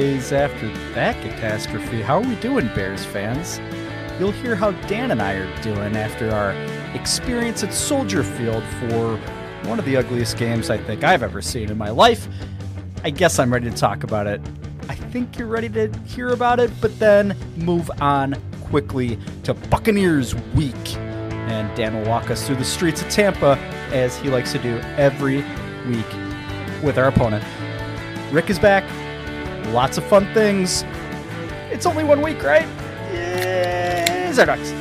days after that catastrophe, how are we doing, Bears fans? You'll hear how Dan and I are doing after our experience at Soldier Field for one of the ugliest games I think I've ever seen in my life. I guess I'm ready to talk about it. I think you're ready to hear about it, but then move on quickly to Buccaneers Week. And Dan will walk us through the streets of Tampa as he likes to do every week with our opponent. Rick is back. Lots of fun things. It's only one week, right? Yeah, Zardox.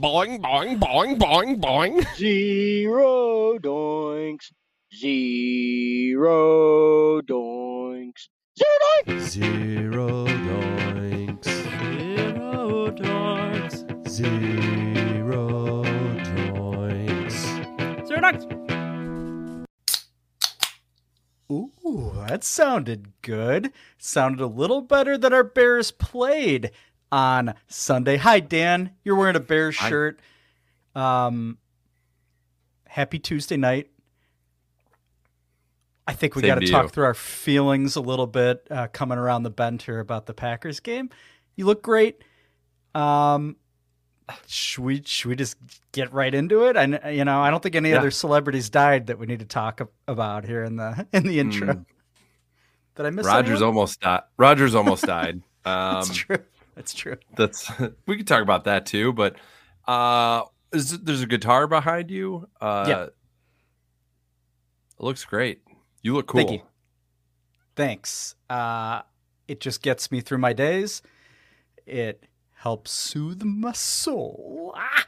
Boing, boing, boing, boing, boing. Zero doinks. Zero doinks. Zero doinks. Zero doinks. Zero doinks. Zero doinks. Zardox. Ooh, that sounded good. Sounded a little better than our Bears played on Sunday. Hi, Dan. You're wearing a Bears Hi. shirt. Um, happy Tuesday night. I think we got to to talk you. through our feelings a little bit uh, coming around the bend here about the Packers game. You look great. Um, should we should we just get right into it? And you know, I don't think any Yeah. other celebrities died that we need to talk about here in the in the intro. Mm. Did I miss Rodgers anyone? almost died. Rodgers almost died. Um, That's true. That's true. that's we could talk about that too. But uh, is, there's a guitar behind you. Uh, Yeah. it looks great. You look cool. Thank you. Thanks. Uh, it just gets me through my days. It helps soothe my soul. Ah!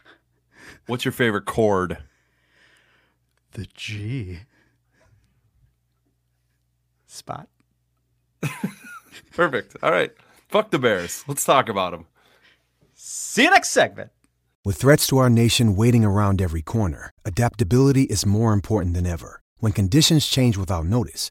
What's your favorite chord? The G spot. Perfect. All right. Fuck the Bears. Let's talk about them. See you next segment. With threats to our nation waiting around every corner, adaptability is more important than ever. When conditions change without notice,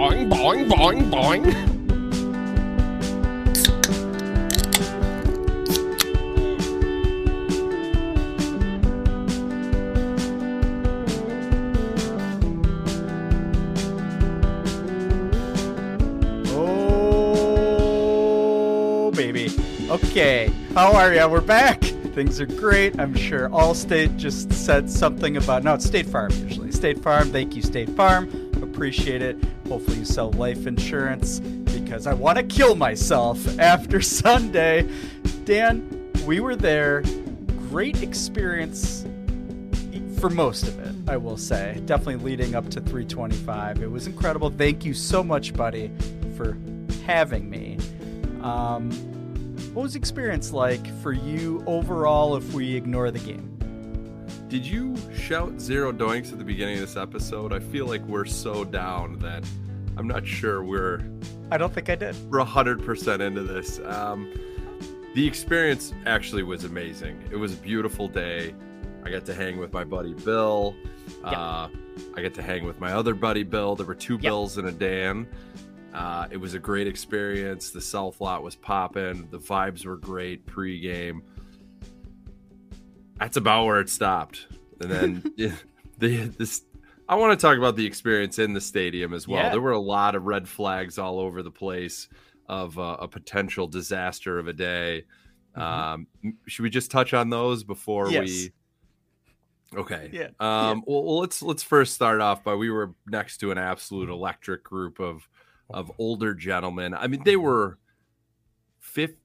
Boing, boing, boing, boing. Oh, baby. Okay. How are ya? We're back. Things are great. I'm sure Allstate just said something about. No, it's State Farm usually. State Farm. Thank you, State Farm. Appreciate it. Hopefully, you sell life insurance because I want to kill myself after Sunday. Dan, we were there. Great experience for most of it, I will say. Definitely leading up to 325. It was incredible. Thank you so much, buddy, for having me. Um, what was experience like for you overall if we ignore the game? Did you shout zero doinks at the beginning of this episode? I feel like we're so down that I'm not sure we're I don't think I did. we're hundred percent into this. Um, the experience actually was amazing. It was a beautiful day. I got to hang with my buddy Bill. Uh, I got to hang with my other buddy Bill. There were two Bills and a Dan. Uh, it was a great experience. The South lot was popping. The vibes were great pregame. That's about where it stopped. And then yeah, the this I want to talk about the experience in the stadium as well. Yeah. There were a lot of red flags all over the place of uh, a potential disaster of a day. Um, should we just touch on those before Yes. we? Okay. Yeah, Um. Well, well, let's let's first start off by we were next to an absolute electric group of of older gentlemen. I mean, they were fifth,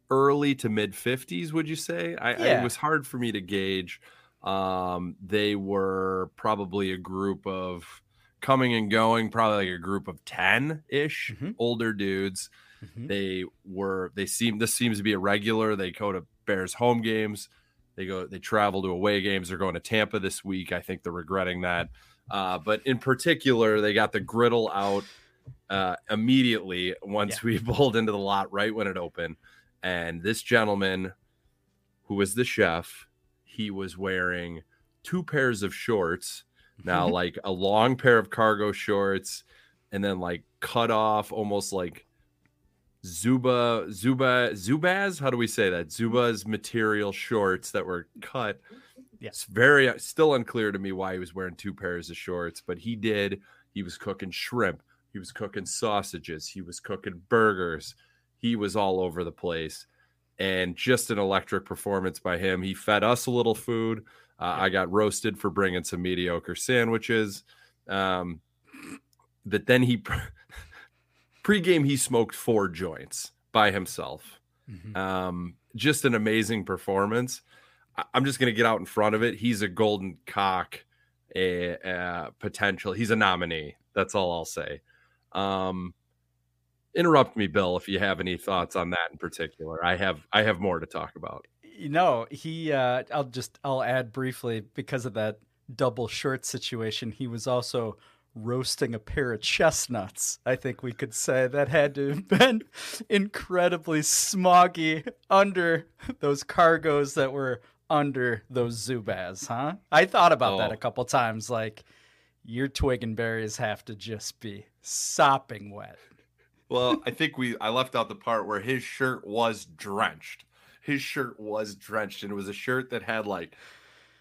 early to mid fifties. Would you say? I, I it was hard for me to gauge. Um, they were probably a group of coming and going, probably like a group of 10 ish Mhm. older dudes. Mhm. They were, they seem, this seems to be a regular. They go to Bears home games. They go, they travel to away games. They're going to Tampa this week. I think they're regretting that. Uh, but in particular, they got the griddle out uh, immediately once we pulled into the lot right when it opened. And this gentleman, who was the chef, he was wearing two pairs of shorts. Now, like a long pair of cargo shorts, and then like cut off, almost like Zuba, Zuba, Zubaz. How do we say that? Zuba's material shorts that were cut. Yeah. Very still unclear to me why he was wearing two pairs of shorts, but he did. He was cooking shrimp. He was cooking sausages. He was cooking burgers. He was all over the place. And just an electric performance by him. He fed us a little food. Uh, I got roasted for bringing some mediocre sandwiches. Um, but then he pregame he smoked four joints by himself. Mhm. Um, just an amazing performance. I- I'm just going to get out in front of it. He's a golden cock, a, a potential. He's a nominee. That's all I'll say. Um, interrupt me, Bill, if you have any thoughts on that in particular. I have I have more to talk about. you know he uh i'll just i'll add briefly because of that double short situation he was also roasting a pair of chestnuts i think we could say that had to have been incredibly smoggy under those cargos that were under those zubaz huh i thought about that Oh. a couple times like your twig and berries have to just be sopping wet Well, I think we I left out the part where his shirt was drenched. His shirt was drenched, and it was a shirt that had like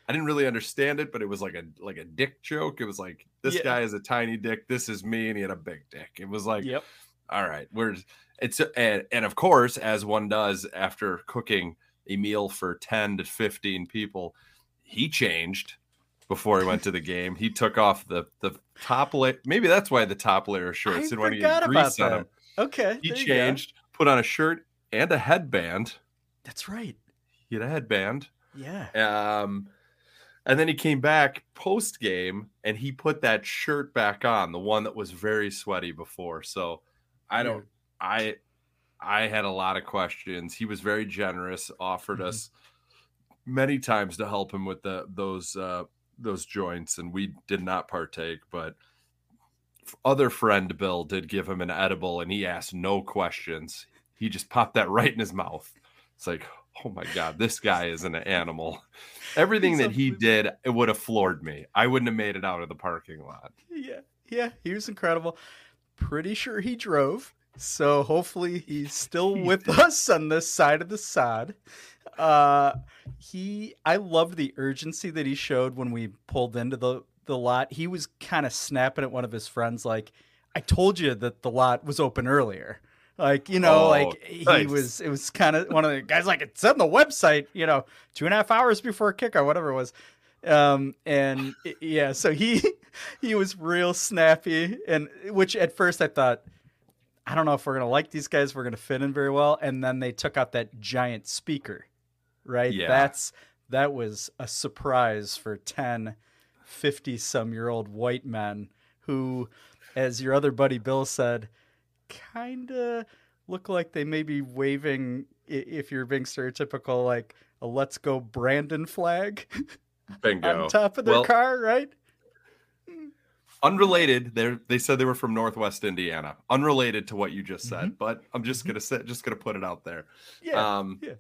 I didn't really understand it, but it was like a like a dick joke. It was like this Yeah. guy is a tiny dick, this is me, and he had a big dick. It was like, yep all right, we're it's and and of course, as one does after cooking a meal for ten to fifteen people, he changed before he went to the game. He took off the the top layer. Maybe that's why the top layer of shirts I didn't want to get grease on him. Okay He there you go. changed, put on a shirt and a headband. that's right He had a headband. yeah Um, and then he came back post game and he put that shirt back on, the one that was very sweaty before. So I don't, I, I had a lot of questions. He was very generous, offered Mhm. us many times to help him with the those uh, those joints, and we did not partake. But other friend Bill did give him an edible, and he asked no questions. He just popped that right in his mouth. It's like, oh my god, this guy is an animal. Everything He's that he did, it would have floored me. I wouldn't have made it out of the parking lot. Yeah, yeah, he was incredible. Pretty sure he drove, so hopefully he's still with us on this side of the sod. Uh, he, I loved the urgency that he showed when we pulled into the the lot. He was kind of snapping at one of his friends, like, "I told you that the lot was open earlier." Like you know, Oh, like he nice. was. It was kind of one of the guys like it's on the website. You know, two and a half hours before kickoff, whatever it was um and yeah so he he was real snappy and which at first i thought i don't know if we're gonna like these guys we're gonna fit in very well and then they took out that giant speaker right Yeah. that's that was a surprise for 10 50 some year old white men who as your other buddy bill said kind of look like they may be waving if you're being stereotypical like a let's go brandon flag Bingo. on top of their Well, car, right? unrelated they they said they were from northwest indiana unrelated to what you just said but i'm just gonna say just gonna put it out there Mm-hmm. Yeah. um yeah.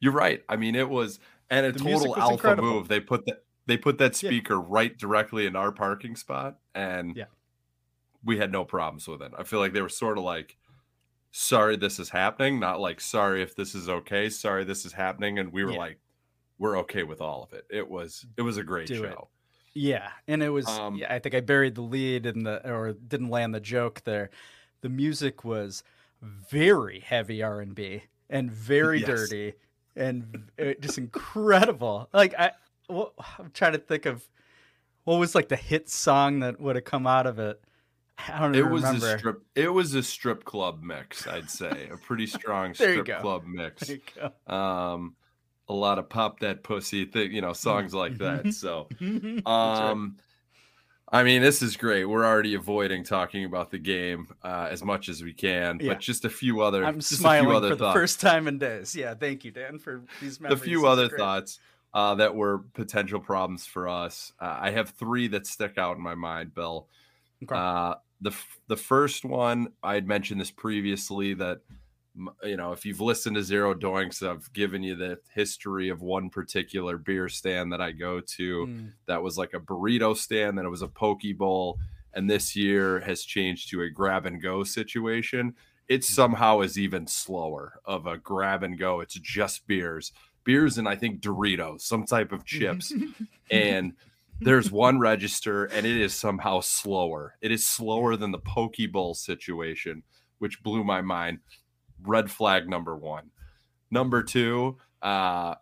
you're right i mean it was and a The total alpha incredible. move they put that they put that Yeah. speaker right directly in our parking spot and Yeah. we had no problems with it i feel like they were sort of like sorry this is happening not like sorry if this is okay sorry this is happening and we were Yeah. like we're okay with all of it it was it was a great Do it. show Yeah, and it was. Um, yeah, I think I buried the lead in the, or didn't land the joke there. The music was very heavy R and B and very Yes. dirty and uh, just incredible. Like I, well, I'm trying to think of what was like the hit song that would have come out of it. I don't It was remember. a strip. It was a strip club mix. I'd say a pretty strong strip club mix. There you go. Um, a lot of pop that pussy, thing, you know, songs like that. So, um, I mean, this is great. We're already avoiding talking about the game uh, as much as we can, Yeah. but just a few other, I'm a few smiling other for the first time in days. Yeah, thank you, Dan, for these a few other thoughts uh, that were potential problems for us. Uh, I have three that stick out in my mind, Bill. Okay. Uh, the f- the first one I had mentioned this previously that you know if you've listened to Zero Doinks, I've given you the history of one particular beer stand that I go to Mm, that was like a burrito stand, then it was a poke bowl, and this year has changed to a grab and go situation. It somehow is even slower of a grab and go. It's just beers, beers, and I think Doritos, some type of chips, and there's one register, and it is somehow slower. It is slower than the poke bowl situation, which blew my mind. Red flag number one. Number two, uh,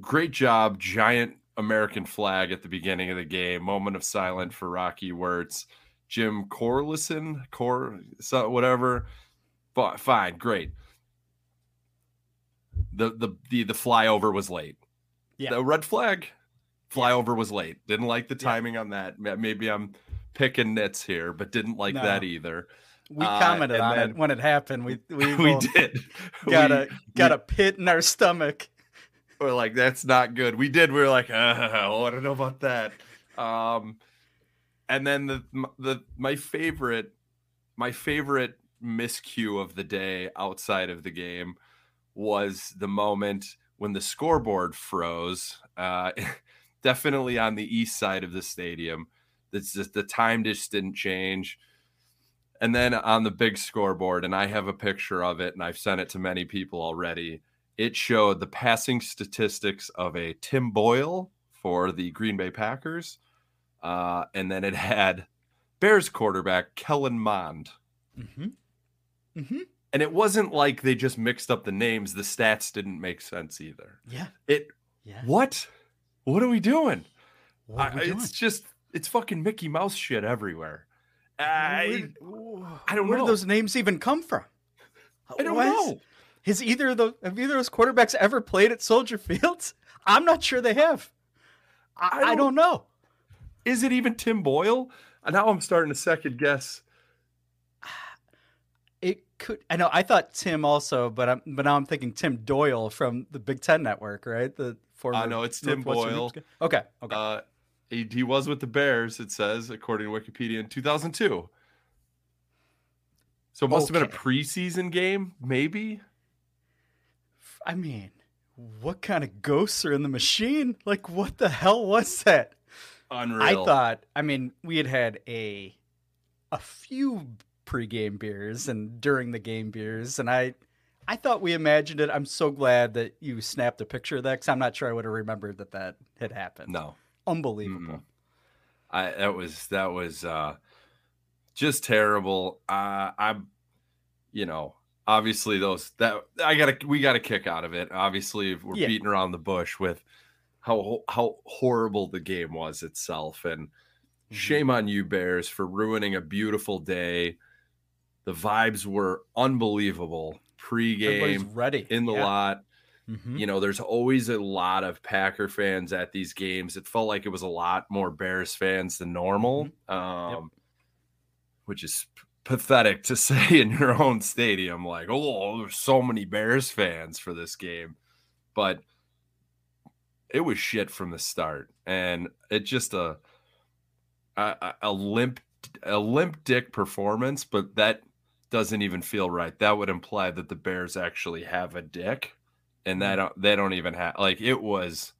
great job, giant American flag at the beginning of the game. Moment of silence for Rocky Wirtz. Jim Corlison, Cor, whatever. Fi- Fine, great. The the the the flyover was late. Yeah. The red flag flyover was late. Didn't like the Yeah. timing on that. Maybe I'm picking nits here, but didn't like No. that either. we Uh, commented and on then- it when it happened. We we, we did. got We- a got a pit in our stomach. we're like that's not good we did we were like uh, i don't know about that um and then the the my favorite my favorite miscue of the day outside of the game was the moment when the scoreboard froze uh definitely on the east side of the stadium that's just the time just didn't change and then on the big scoreboard and i have a picture of it and i've sent it to many people already it showed the passing statistics of a Tim Boyle for the Green Bay Packers. Uh, and then it had Bears quarterback Kellen Mond. Mm-hmm. Mm-hmm. And it wasn't like they just mixed up the names. The stats didn't make sense either. Yeah. It Yeah. what? What are we doing? What are we I- doing? it's just it's fucking Mickey Mouse shit everywhere. I, Where- I don't Where know. do those names even come from? I don't What? know. Has either of those have either of those quarterbacks ever played at Soldier Field? I'm not sure they have. I, I I don't, don't- know. Is it even Tim Boyle? And now I'm starting to second guess. Could. I know. I thought Tim also, but I'm. But now I'm thinking Tim Doyle from the Big Ten Network, right? The former. I know it's Tim Boyle. Okay. Okay. Uh, he, he was with the Bears, it says, according to Wikipedia, in 2002. So it must have been a preseason game, maybe. I mean, what kind of ghosts are in the machine? Like, what the hell was that? Unreal. I thought. I mean, we had had a a few pregame beers and during the game beers, and I I thought we imagined it. I'm so glad that you snapped a picture of that because I'm not sure I would have remembered that that had happened. no. unbelievable. Mm-mm. I that was that was uh just terrible. Uh I'm you know, obviously those that I got to we got a kick out of it. Obviously we're Yeah. beating around the bush with how how horrible the game was itself and Mm-hmm. shame on you bears for ruining a beautiful day. The vibes were unbelievable pre-game ready in the Yeah. lot Mhm. you know, there's always a lot of Packer fans at these games. It felt like it was a lot more Bears fans than normal, um, which is pathetic to say in your own stadium. Like, oh, there's so many Bears fans for this game, but it was shit from the start, and it just a a, a- a limp a limp dick performance. But that doesn't even feel right. That would imply that the Bears actually have a dick and that don't, they don't even have like it was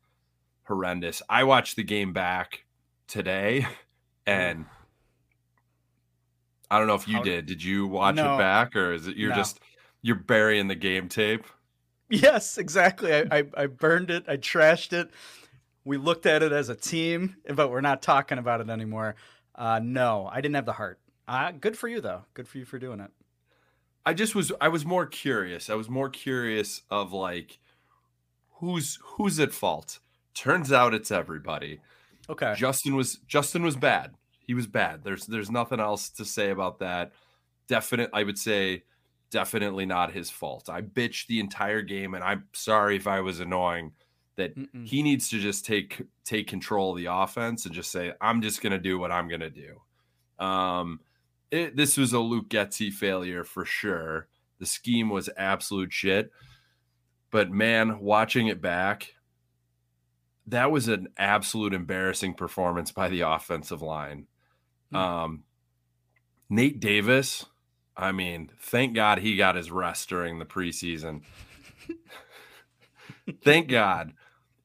horrendous. I watched the game back today, and I don't know if you How- did. Did you watch No. it back, or is it you're No. just you're burying the game tape? Yes, exactly. I, I, I burned it. I trashed it. We looked at it as a team, but we're not talking about it anymore. Uh, no, I didn't have the heart. Uh, good for you, though. Good for you for doing it. I just was I was more curious. I was more curious of like who's who's at fault. Turns out it's everybody. Okay. Justin was Justin was bad. He was bad. There's there's nothing else to say about that. Definite I would say definitely not his fault. I bitched the entire game and I'm sorry if I was annoying. that Mm-mm. he needs to just take take control of the offense and just say, I'm just gonna do what I'm gonna do. Um it, this was a Luke Getsy failure for sure. The scheme was absolute shit. But man, watching it back, that was an absolute embarrassing performance by the offensive line. Hmm. Um, Nate Davis, I mean, thank God he got his rest during the preseason. thank God.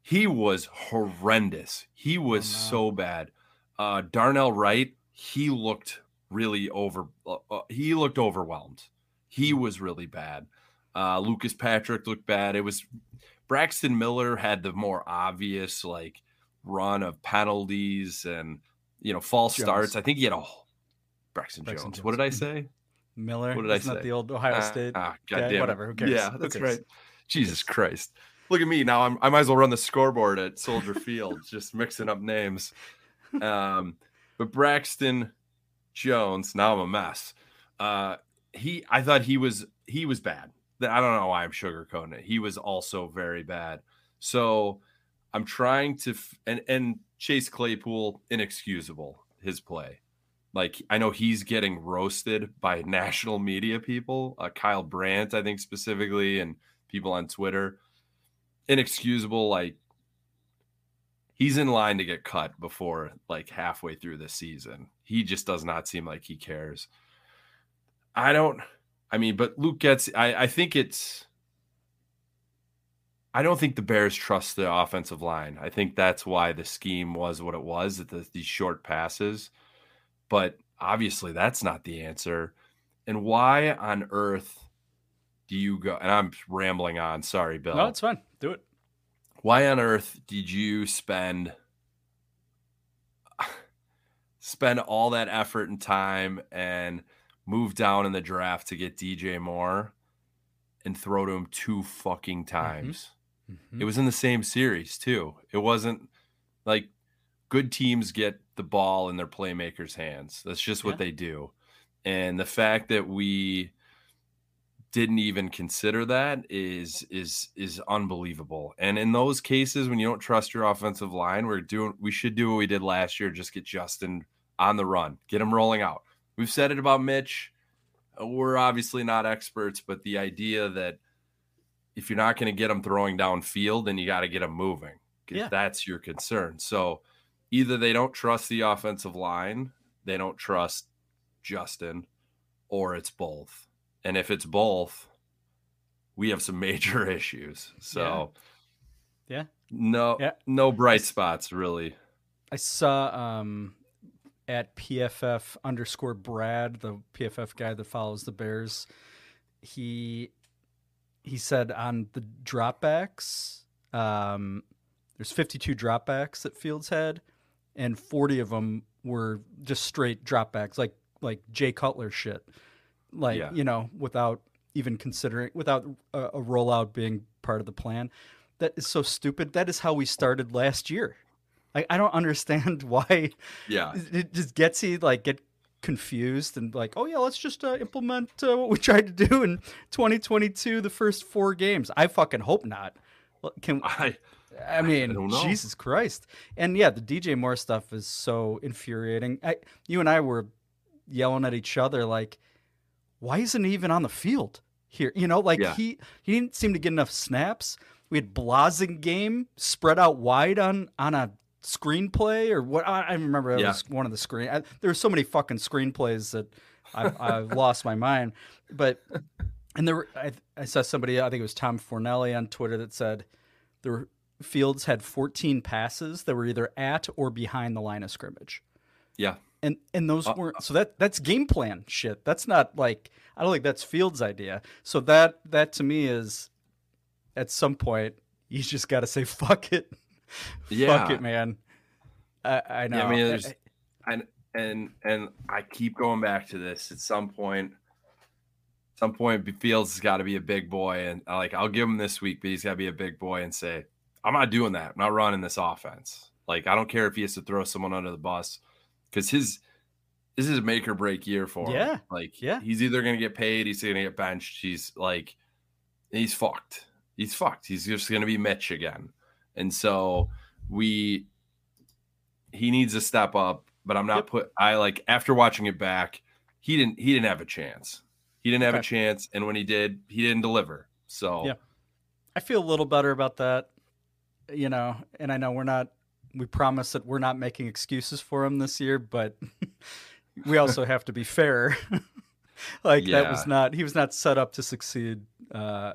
He was horrendous. He was Oh, no. so bad. Uh, Darnell Wright, he looked really over. Uh, uh, he looked overwhelmed. He Hmm. was really bad. Uh, Lucas Patrick looked bad. It was Braxton Miller had the more obvious like run of penalties and you know false Jones. starts. I think he had a Braxton, Braxton Jones. What did I say? Miller. What did I Isn't that say? the old Ohio Ah, State? Ah, guy? goddamn. Whatever. Who cares? Yeah, that's cares? right. Jesus Christ. Look at me now. I'm, I might as well run the scoreboard at Soldier Field, just mixing up names. Um, but Braxton Jones, now I'm a mess. Uh, he, I thought he was he was bad. That I don't know why I'm sugarcoating it. He was also very bad. So I'm trying to f- and and Chase Claypool inexcusable his play. Like I know he's getting roasted by national media people, uh, Kyle Brandt, I think specifically, and people on Twitter. Inexcusable, like he's in line to get cut before like halfway through the season. He just does not seem like he cares. I don't. I mean, but Luke gets. I, I think it's. I don't think the Bears trust the offensive line. I think that's why the scheme was what it was. That the, these short passes, but obviously that's not the answer. And why on earth do you go? And I'm rambling on. Sorry, Bill. No, it's fine. Do it. Why on earth did you spend spend all that effort and time and move down in the draft to get DJ Moore and throw to him two fucking times? Mhm. It was in the same series too. It wasn't like good teams get the ball in their playmakers' hands. That's just what Yeah. they do. And the fact that we didn't even consider that is is is unbelievable. And in those cases when you don't trust your offensive line, we're doing we should do what we did last year, just get Justin on the run, get him rolling out. We've said it about Mitch. Uh, We're obviously not experts, but the idea that if you're not going to get him throwing downfield, then you got to get him moving. Yeah. That's your concern. So either they don't trust the offensive line, they don't trust Justin, or it's both. And if it's both, we have some major issues. So Yeah. no Yeah. no bright spots really. I saw um, at PFF underscore Brad, the PFF guy that follows the Bears. He he said on the dropbacks, um, there's 52 dropbacks that Fields had, and 40 of them were just straight dropbacks, like like Jay Cutler shit, like Yeah. you know, without even considering, without a, a rollout being part of the plan. That is so stupid. That is how we started last year. I, I don't understand why Yeah. it just gets you like get confused and like, oh yeah, let's just uh, implement uh, what we tried to do in 2022, the first four games. I fucking hope not. Can I I mean, don't. Jesus Christ. And yeah, the DJ Moore stuff is so infuriating. I, you and I were yelling at each other like, why isn't he even on the field here? You know, like Yeah. he he didn't seem to get enough snaps. We had Blazing game spread out wide on on a screenplay or what? I, I remember it Yeah. was one of the screen. I, there were so many fucking screenplays that I, I've lost my mind. But and there were I, I saw somebody I think it was Tom Fornelli on Twitter that said there were Fields had 14 passes that were either at or behind the line of scrimmage. yeah. And and those weren't so that that's game plan shit. That's not like I don't think that's Fields' idea. So that that to me is at some point you just got to say fuck it. Fuck it, man. I, I know. Yeah, I mean, there's, and and and I keep going back to this. At some point, some point, Fields has got to be a big boy, and uh, like I'll give him this week, but he's got to be a big boy and say, "I'm not doing that. I'm not running this offense. Like I don't care if he has to throw someone under the bus, because his this is a make or break year for him. Yeah. like Yeah. he's either gonna get paid, he's gonna get benched. He's like, he's fucked. He's fucked. He's just gonna be Mitch again." and so we he needs to step up. But I'm not Yep. put. I like after watching it back, he didn't he didn't have a chance. He didn't have a chance, and when he did, he didn't deliver. So Yeah. I feel a little better about that, you know. And I know we're not. We promise that we're not making excuses for him this year, but we also have to be fair. like that was not. He was not set up to succeed. Uh,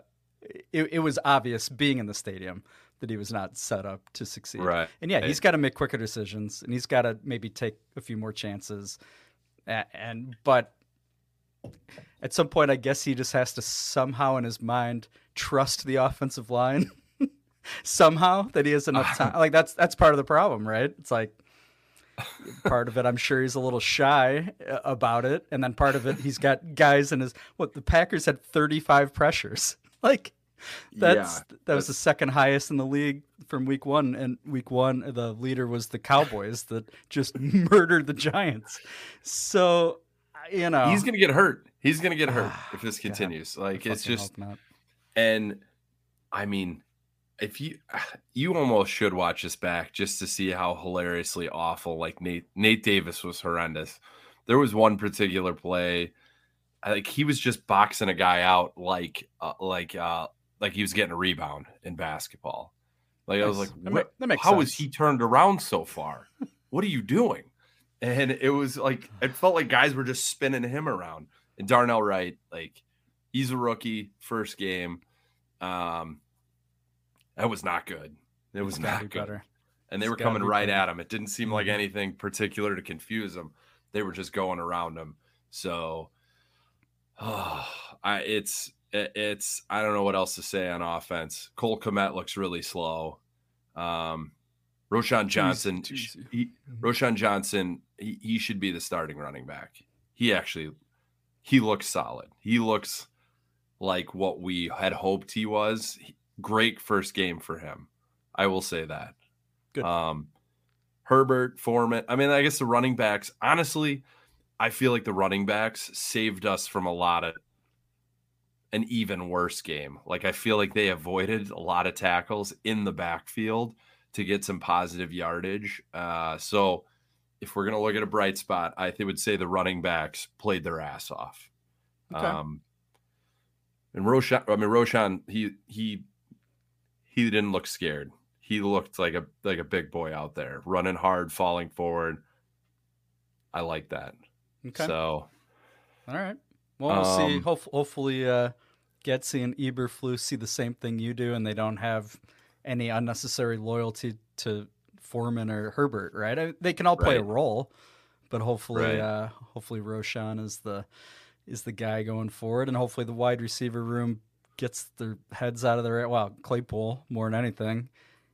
it, it was obvious being in the stadium that he was not set up to succeed. right. And yeah, he's got to make quicker decisions, and he's got to maybe take a few more chances. A- And but at some point, I guess he just has to somehow in his mind trust the offensive line. somehow that he has enough time. Like that's that's part of the problem, right? It's like part of it. I'm sure he's a little shy uh, about it, and then part of it, he's got guys in his. What the Packers had 35 pressures. Like that's Yeah, that was the second highest in the league from week one. And week one, the leader was the Cowboys that just murdered the Giants. So, you know, He's gonna get hurt. He's gonna get hurt if this continues. Like it's just. And I mean, if you you almost should watch this back just to see how hilariously awful like Nate Nate Davis was horrendous. There was one particular play I like he was just boxing a guy out like uh, like uh like he was getting a rebound in basketball. Like I was like, what, that makes how is sense. he turned around so far? what are you doing? And it was like it felt like guys were just spinning him around. And Darnell Wright, like he's a rookie, first game. Um, that was not good. It was not be good. better. And they It's were coming be right better. at him. It didn't seem like Mhm. anything particular to confuse him. They were just going around him. So, oh, I it's it- it's I don't know what else to say on offense. Cole Kmet looks really slow. Um, Roschon Johnson, he, Mhm. Roschon Johnson, he, he should be the starting running back. He actually, he looks solid. He looks like what we had hoped he was. He- Great first game for him. I will say that. Good. Um, Herbert, Foreman. I mean, I guess the running backs. Honestly, I feel like the running backs saved us from a lot of an even worse game. Like I feel like they avoided a lot of tackles in the backfield to get some positive yardage. Uh, so if we're gonna look at a bright spot, I would say the running backs played their ass off. Okay. Um, and Roschon, I mean Roschon, he he he didn't look scared. He looked like a like a big boy out there, running hard, falling forward. I like that. Okay. So All right. Well, we'll see. Um, Hope, hopefully, uh, Getsy and Eberflus see the same thing you do, and they don't have any unnecessary loyalty to Foreman or Herbert. Right? I, they can all play a role, but hopefully, Right. uh, hopefully Roschon is the is the guy going forward, and hopefully the wide receiver room gets their heads out of their well Claypool more than anything.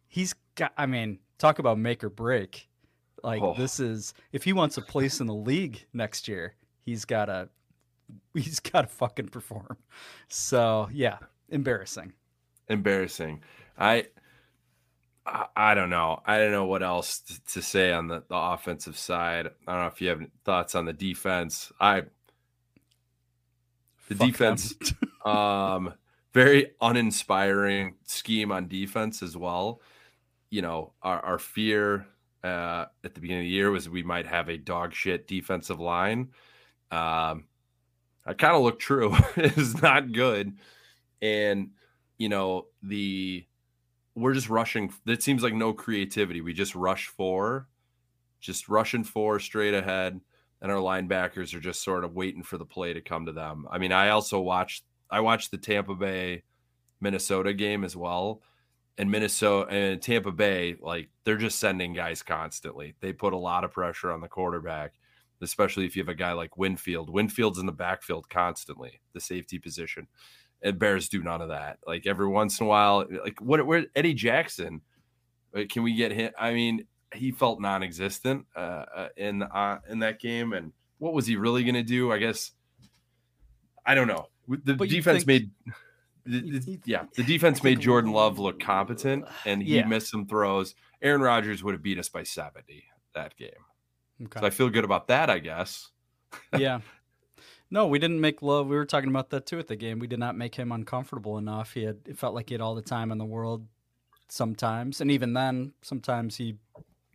He's got. I mean, talk about make or break. Like Oh. this is if he wants a place in the league next year, he's got to he's got to fucking perform. So yeah, embarrassing. embarrassing. I, I don't know. I don't know what else to say on the, the offensive side. I don't know if you have thoughts on the defense. I the Fuck defense um very uninspiring scheme on defense as well. You know, our, our fear uh, at the beginning of the year was we might have a dog shit defensive line. Um, I kind of look true. it's not good, and you know the we're just rushing. It seems like no creativity. We just rush four, just rushing four straight ahead, and our linebackers are just sort of waiting for the play to come to them. I mean, I also watched I watched the Tampa Bay Minnesota game as well. And Minnesota and Tampa Bay, like they're just sending guys constantly. They put a lot of pressure on the quarterback, especially if you have a guy like Winfield. Winfield's in the backfield constantly, the safety position. And Bears do none of that. Like every once in a while, like what where Eddie Jackson, can we get him? I mean, he felt non-existent uh, uh, in uh, in that game. And what was he really going to do? I guess I don't know. The But defense think- made. the- the- yeah, the defense made Jordan Love look competent, and he Yeah. missed some throws. Aaron Rodgers would have beat us by seventy that game, Okay. so I feel good about that. I guess. yeah. No, we didn't make love. We were talking about that too at the game. We did not make him uncomfortable enough. He had it felt like he had all the time in the world sometimes, and even then, sometimes he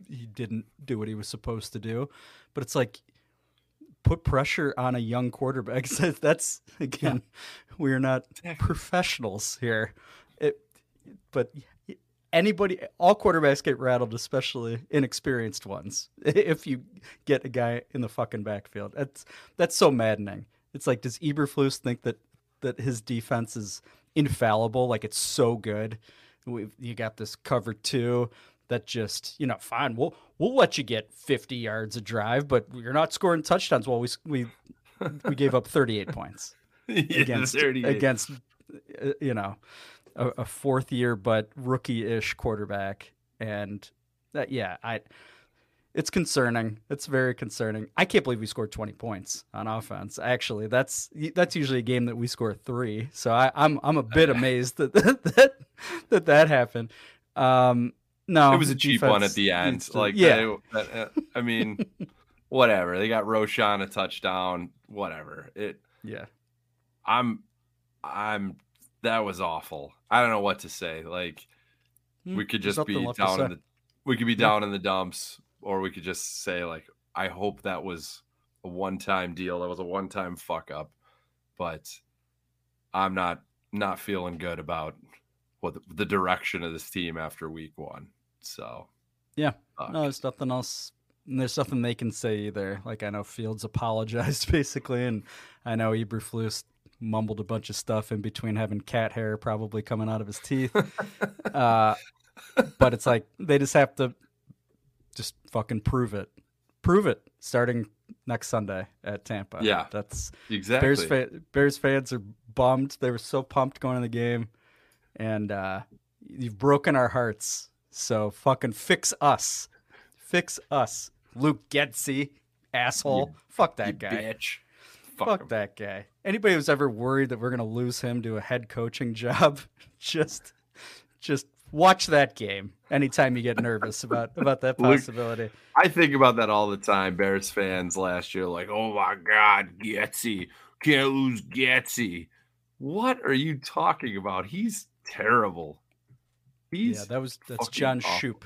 he didn't do what he was supposed to do. But it's like put pressure on a young quarterback. That's again, we're not professionals here. It, but anybody, all quarterbacks get rattled, especially inexperienced ones. If you get a guy in the fucking backfield, that's that's so maddening. It's like, does Eberflus think that that his defense is infallible? Like it's so good. We've, you got this cover two that just you know fine. We'll we'll let you get 50 yards a drive, but you're not scoring touchdowns. Well, we we we gave up 38 points Yeah, against 38. against uh, you know a, a fourth year but rookie ish quarterback, and that yeah I. It's concerning. It's very concerning. I can't believe we scored 20 points on offense. Actually, that's that's usually a game that we score three. So I, I'm I'm a bit amazed that that that, that happened. Um, no, it was a cheap one at the end. Like, yeah, they- uh, I mean, whatever. They got Roschon a touchdown. Whatever. It. yeah. I'm. I'm. That was awful. I don't know what to say. Like, Hmm, we could just be nothing left to down in the. We could be down in the dumps, or we could just say like, I hope that was a one-time deal. That was a one-time fuck up, but I'm not not feeling good about what the, the direction of this team after week one. So Yeah. fuck. No, there's nothing else. and There's nothing they can say either. Like I know Fields apologized basically, and I know Eberflus mumbled a bunch of stuff in between having cat hair probably coming out of his teeth. uh, but it's like they just have to just fucking prove it. Prove it starting next Sunday at Tampa. Yeah. that's exactly. Bears fa- Bears fans are bummed. They were so pumped going to the game, and uh, you've broken our hearts. So fucking fix us, fix us, Luke Getsy, asshole. Fuck that You guy. bitch. Fuck, Fuck, that guy. Anybody who's ever worried that we're gonna lose him to a head coaching job, just, just watch that game. Anytime you get nervous about about that Luke- possibility. I think about that all the time. Bears fans last year, like, oh my God, Getsy. Can't lose Getsy. What are you talking about? He's terrible. He's yeah, that was that's John awful. Shoop.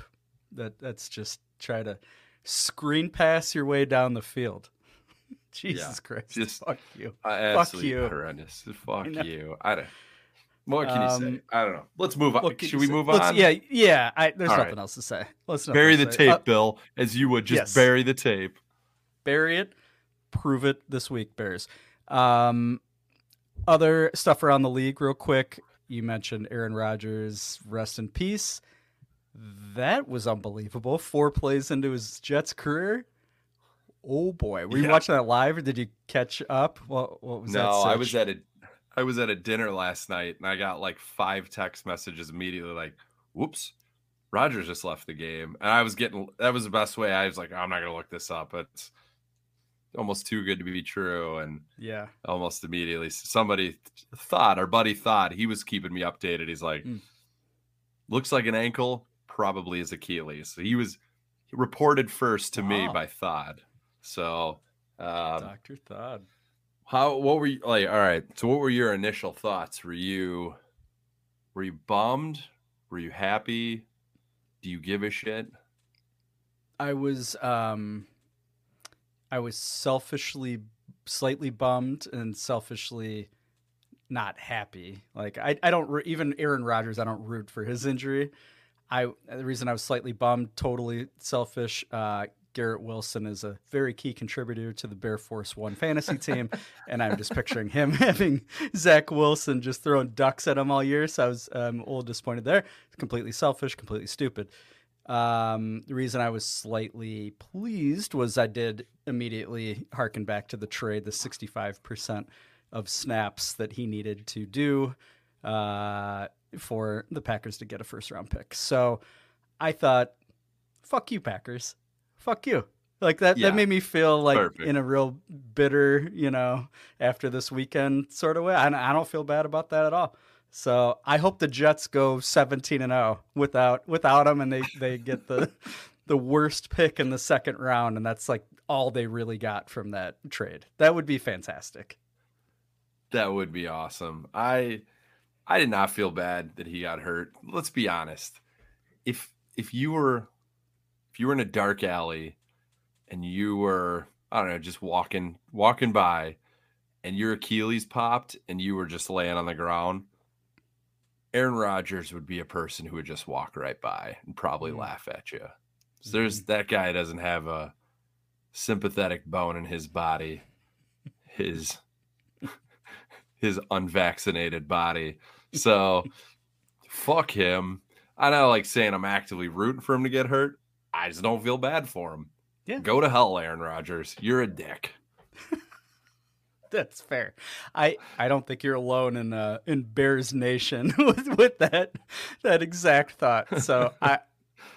That that's just try to screen pass your way down the field. Jesus Christ! just- fuck you. uh, absolutely you. horrendous. Fuck know. you. I don't. What can you say? Um, I don't know. Let's move on. What Should we say? move Let's- on? Yeah, yeah. I, there's All nothing right. else to say. Let's Bury the say. tape, Uh, Bill, as you would just yes. bury the tape. bury it, prove it this week, Bears. Um, other stuff around the league, real quick. You mentioned Aaron Rodgers, rest in peace. That was unbelievable. Four plays into his Jets career. Oh boy, were you Yeah. watching that live, or did you catch up? What, what was that? no, I was at a I was at a dinner last night and I got like five text messages immediately like, whoops, Rodgers just left the game. And I was getting that was the best way. I was like, I'm not gonna look this up. It's almost too good to be true. And yeah. almost immediately somebody thought, our buddy thought he was keeping me updated. He's like, Mm. looks like an ankle, probably is Achilles. So he was reported first to me by Thod. So um, Doctor Thod. how what were you like? All right. So what were your initial thoughts? Were you were you bummed? Were you happy? Do you give a shit? I was um I was selfishly slightly bummed and selfishly not happy. Like I I don't even Aaron Rodgers I don't root for his injury. I the reason I was slightly bummed totally selfish uh Garrett Wilson is a very key contributor to the Bear Force One fantasy team, and I'm just picturing him having Zach Wilson just throwing ducks at him all year. So I was um, a little disappointed there. Completely selfish, completely stupid. Um, the reason I was slightly pleased was I did immediately harken back to the trade, the 65% of snaps that he needed to do uh, for the Packers to get a first round pick. So I thought, fuck you, Packers. Fuck you. Like that, Yeah. that made me feel like Perfect. in a real bitter, you know, after this weekend sort of way. I, I don't feel bad about that at all. So I hope the Jets go 17 and 0 without without him, and they they get the the worst pick in the second round, and that's like all they really got from that trade. That would be fantastic. That would be awesome. I I did not feel bad that he got hurt. Let's be honest. if if you were if you were in a dark alley and you were I don't know just walking walking by and your Achilles popped and you were just laying on the ground, Aaron Rodgers would be a person who would just walk right by and probably Mm. laugh at you. So there's that guy doesn't have a sympathetic bone in his body. His his unvaccinated body. So fuck him. I know like saying I'm actively rooting for him to get hurt. I just don't feel bad for him. Yeah. Go to hell, Aaron Rodgers. You're a dick. That's fair. I I don't think you're alone in uh in Bears Nation with with that that exact thought. So I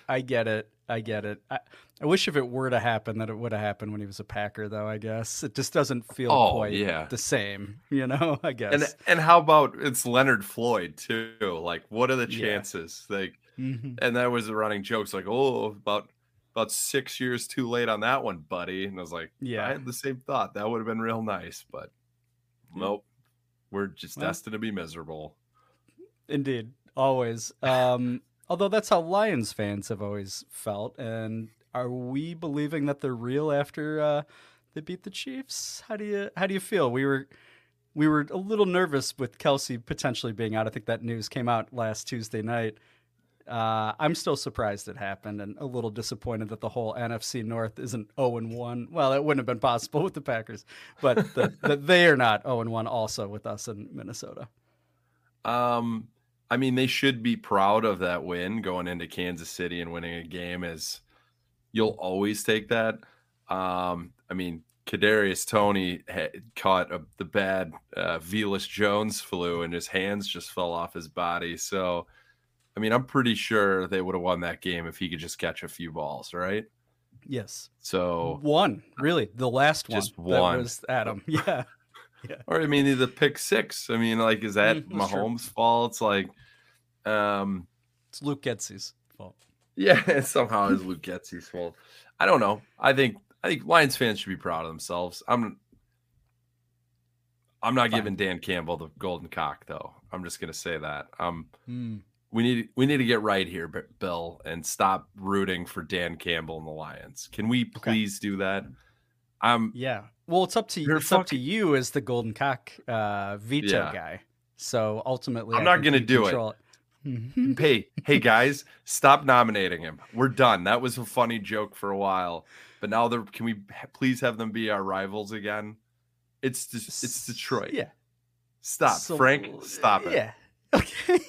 I get it. I get it. I, I wish if it were to happen that it would have happened when he was a Packer though, I guess. It just doesn't feel Oh, quite yeah. the same, you know, I guess. And and how about it's Leonard Floyd too? Like, what are the Yeah. chances? Like, Mhm. and that was the running jokes like, oh, about about six years too late on that one, buddy. And I was like, Yeah. I had the same thought. That would have been real nice, but nope. We're just Well- destined to be miserable. Indeed, always. Um, although that's how Lions fans have always felt. And are we believing that they're real after uh, they beat the Chiefs? How do you how do you feel? We were we were a little nervous with Kelce potentially being out. I think that news came out last Tuesday night. Uh, I'm still surprised it happened, and a little disappointed that the whole NFC North isn't 0 and 1. Well, it wouldn't have been possible with the Packers, but that that they are not 0 and 1 also with us in Minnesota. Um, I mean, they should be proud of that win going into Kansas City and winning a game as you'll always take that. Um, I mean, Kadarius Toney had caught a, the bad uh, Velus Jones flu, and his hands just fell off his body. So, I mean, I'm pretty sure they would have won that game if he could just catch a few balls, right? Yes. So, One, really, the last one. Just That one. was Adam. Yeah. or I mean, the pick six. I mean, like, is that Mm, that's true. Mahomes' fault? It's like, um, It's Luke Getsy's fault. Yeah, somehow it's Luke Getsy's fault. I don't know. I think I think Lions fans should be proud of themselves. I'm I'm not Fine. giving Dan Campbell the golden cock though. I'm just gonna say that. Um Hmm. We need we need to get right here, Bill, and stop rooting for Dan Campbell and the Lions. Can we please do that? I'm Yeah. Well, it's up to You're it's up to you as the golden cock uh, veto Yeah. guy. So ultimately, I'm I not gonna do it. Mhm. hey, hey guys, stop nominating him. We're done. That was a funny joke for a while, but now they're can we please have them be our rivals again? It's just, it's Detroit. Yeah. Stop, So- Frank. Stop it. Yeah. Okay.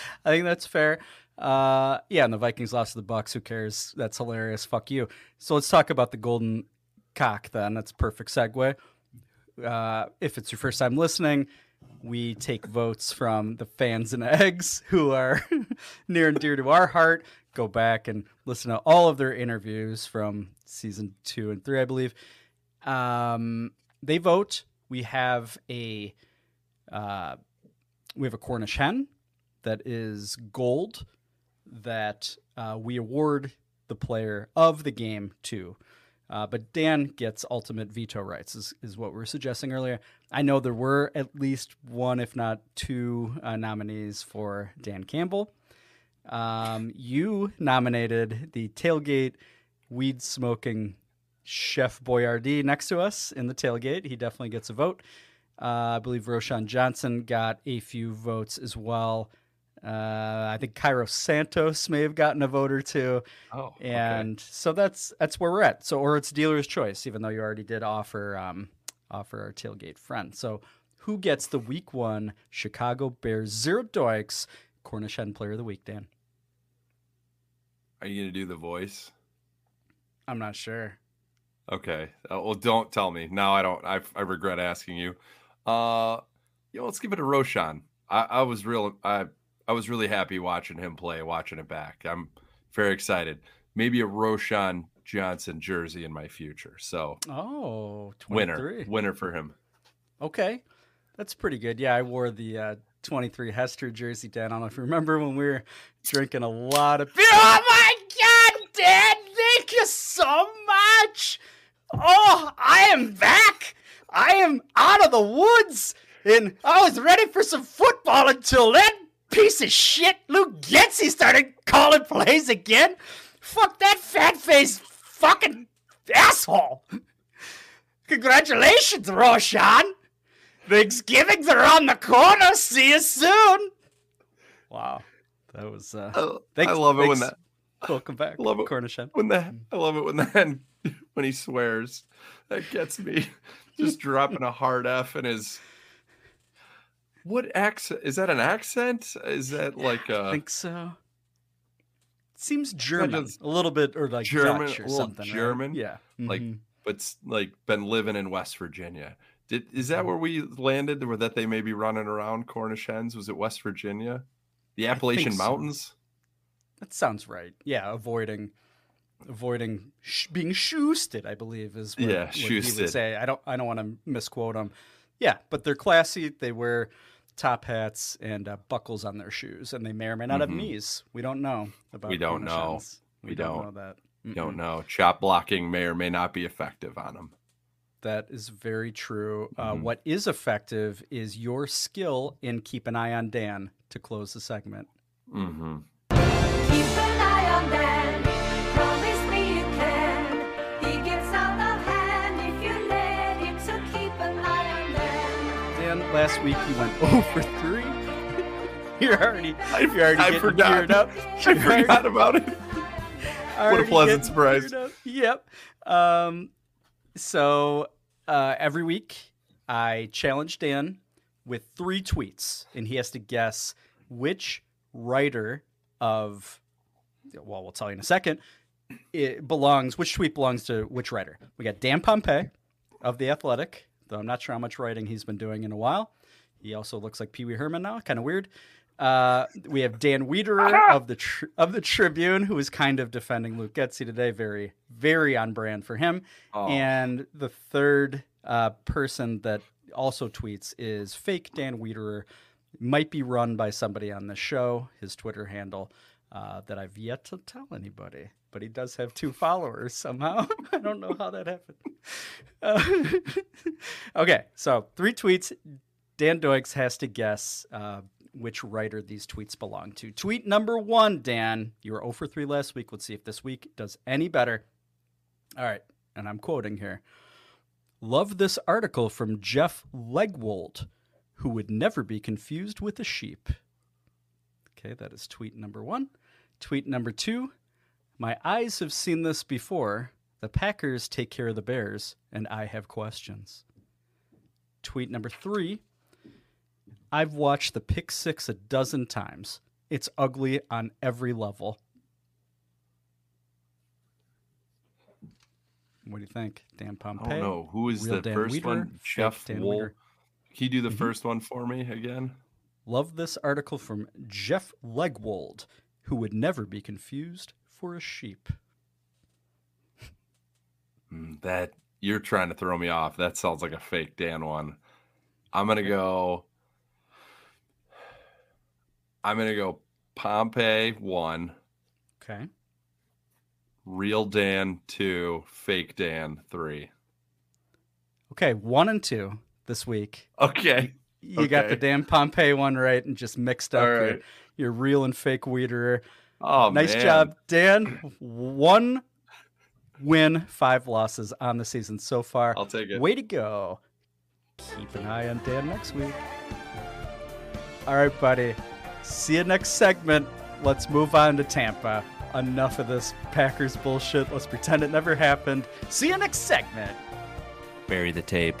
I think that's fair. Uh, yeah, and the Vikings lost to the Bucks. Who cares? That's hilarious. Fuck you. So let's talk about the golden cock. Then that's perfect segue. Uh, if it's your first time listening, we take votes from the fans and eggs who are near and dear to our heart. Go back and listen to all of their interviews from season two and three, I believe. Um, they vote. We have a uh, we have a Cornish hen that is gold that uh, we award the player of the game to. Uh, but Dan gets ultimate veto rights, is, is what we were suggesting earlier. I know there were at least one, if not two, uh, nominees for Dan Campbell. Um, you nominated the tailgate weed smoking Chef Boyardee next to us in the tailgate. He definitely gets a vote. Uh, I believe Roschon Johnson got a few votes as well. Uh, I think Cairo Santos may have gotten a vote or two. okay. and so that's that's where we're at. So, or it's dealer's choice, even though you already did offer um, offer our tailgate friend. So, who gets the week one Chicago Bears zero doinks Cornish Hen Player of the Week? Dan, are you gonna do the voice? I'm not sure. Okay. Uh, well, don't tell me now. I don't. I I regret asking you. Uh, you know, let's give it to Roschon. I, I was real. I I was really happy watching him play, watching it back. I'm very excited. Maybe a Roschon Johnson jersey in my future. So Oh, 23. winner, winner for him. Okay, that's pretty good. Yeah, I wore the uh, 23 Hester jersey, Dan. I don't know if you remember when we were drinking a lot of beer. Oh my God, Dan! Thank you so much. Oh, I am back. I am out of the woods, and I was ready for some football until then piece of shit Luke Getsy started calling plays again. Fuck that fat face fucking asshole. Congratulations, Roschon. Thanksgiving's around the corner. See you soon. Wow. That was uh I, thanks- I love it when that welcome back. I love it. Cornishan. when the I love it when the when he swears. That gets me just dropping a hard F in his what accent is that an accent? Is that like I a think so. Seems German, a little bit, or like German- Dutch or a little something. right? German? yeah. Like, Mhm. but's like been living in West Virginia? Did is Mm-hmm. that where we landed or that they may be running around Cornish hens? Was it West Virginia? The Appalachian so. Mountains? that sounds right. Yeah, avoiding, avoiding sh- being shoosted. I believe is what, Yeah, what he would say. I don't, I don't want to misquote him. Yeah, but they're classy. They wear top hats and uh, buckles on their shoes, and they may or may not have Mhm. knees. We don't know about. We don't know. We, We don't, don't. know that. You Mm-mm. don't know. Chop blocking may or may not be effective on them. That is very true. Uh, Mhm. what is effective is your skill in keep an eye on Dan to close the segment. Mm-hmm. Keep an eye on Dan. Last week you went 0 for 3. You're already, I, you're already I forgot. up. I forgot about it. what a pleasant surprise. Yep. Um, so uh, every week I challenge Dan with three tweets, and he has to guess which writer of, well, we'll tell you in a second, it belongs, which tweet belongs to which writer. We got Dan Pompei of The Athletic, though I'm not sure how much writing he's been doing in a while. He also looks like Pee Wee Herman now, kind of weird. Uh, we have Dan Wiederer of the tr- of the Tribune, who is kind of defending Luke Getsy today. Very, very on brand for him. Oh. And the third uh, person that also tweets is fake Dan Wiederer. Might be run by somebody on the show. His Twitter handle uh, that I've yet to tell anybody, but he does have two followers somehow. I don't know how that happened. Uh, okay, so three tweets. Dan Doinks has to guess uh, which writer these tweets belong to. Tweet number one, Dan. You were 0 for 3 last week. Let's see if this week does any better. All right, and I'm quoting here. Love this article from Jeff Legwold, who would never be confused with a sheep. Okay, that is tweet number one. Tweet number two. My eyes have seen this before. The Packers take care of the Bears, and I have questions. Tweet number three. I've watched the pick six a dozen times. It's ugly on every level. What do you think, Dan I Pompei? don't know. Who is the Dan first Weeder, one? Jeff Dan Wool. Weeder. You do the Mhm. first one for me again? Love this article from Jeff Legwold, who would never be confused for a sheep. Mm, that you're trying to throw me off. That sounds like a fake Dan one. I'm gonna go. I'm gonna go Pompei one, Okay. real Dan two, fake Dan three. Okay, one and two this week. Okay. You got the Okay. Dan Pompei one right and just mixed up All your, your real and fake Wiederer. Oh nice man. job, Dan. One win, five losses on the season so far. I'll take it. Way to go. Keep an eye on Dan next week. All right, buddy. See you next segment. Let's move on to Tampa. Enough of this Packers bullshit. Let's pretend it never happened. See you next segment. Bury the tape.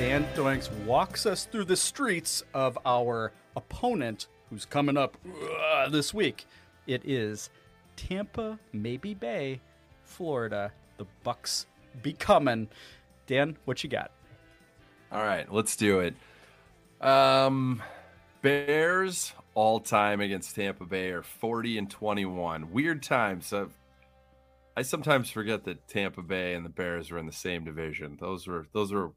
Dan Doinks walks us through the streets of our opponent who's coming up uh, this week. It is Tampa, maybe Bay, Florida. The Bucks be coming. Dan, what you got? All right, let's do it. Um, Bears all time against Tampa Bay are 40 and 21. Weird times. Uh, I sometimes forget that Tampa Bay and the Bears were in the same division. Those were those were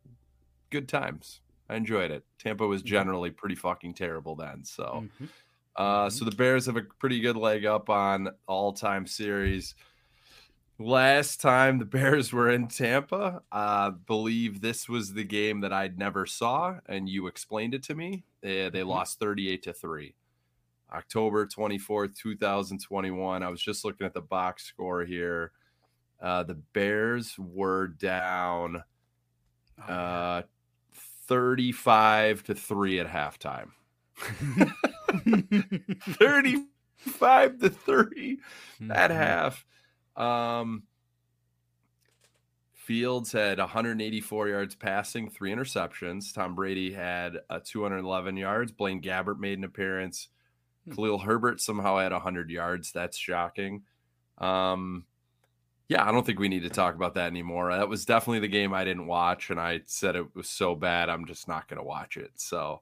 good times. I enjoyed it. Tampa was generally pretty fucking terrible then. So, Mhm. uh, so the Bears have a pretty good leg up on all-time series. Last time the Bears were in Tampa, I believe this was the game that I'd never saw, and you explained it to me. They, they lost 38 to 3. October 24th, 2021. I was just looking at the box score here. Uh, the Bears were down uh, 35 to 3 at halftime. 35 to 3 at Mhm. half. Um, Fields had 184 yards passing, three interceptions. Tom Brady had uh, 211 yards. Blaine Gabbert made an appearance. Hmm. Khalil Herbert somehow had 100 yards. That's shocking. Um, yeah, I don't think we need to talk about that anymore. That was definitely the game I didn't watch, and I said it was so bad, I'm just not going to watch it. So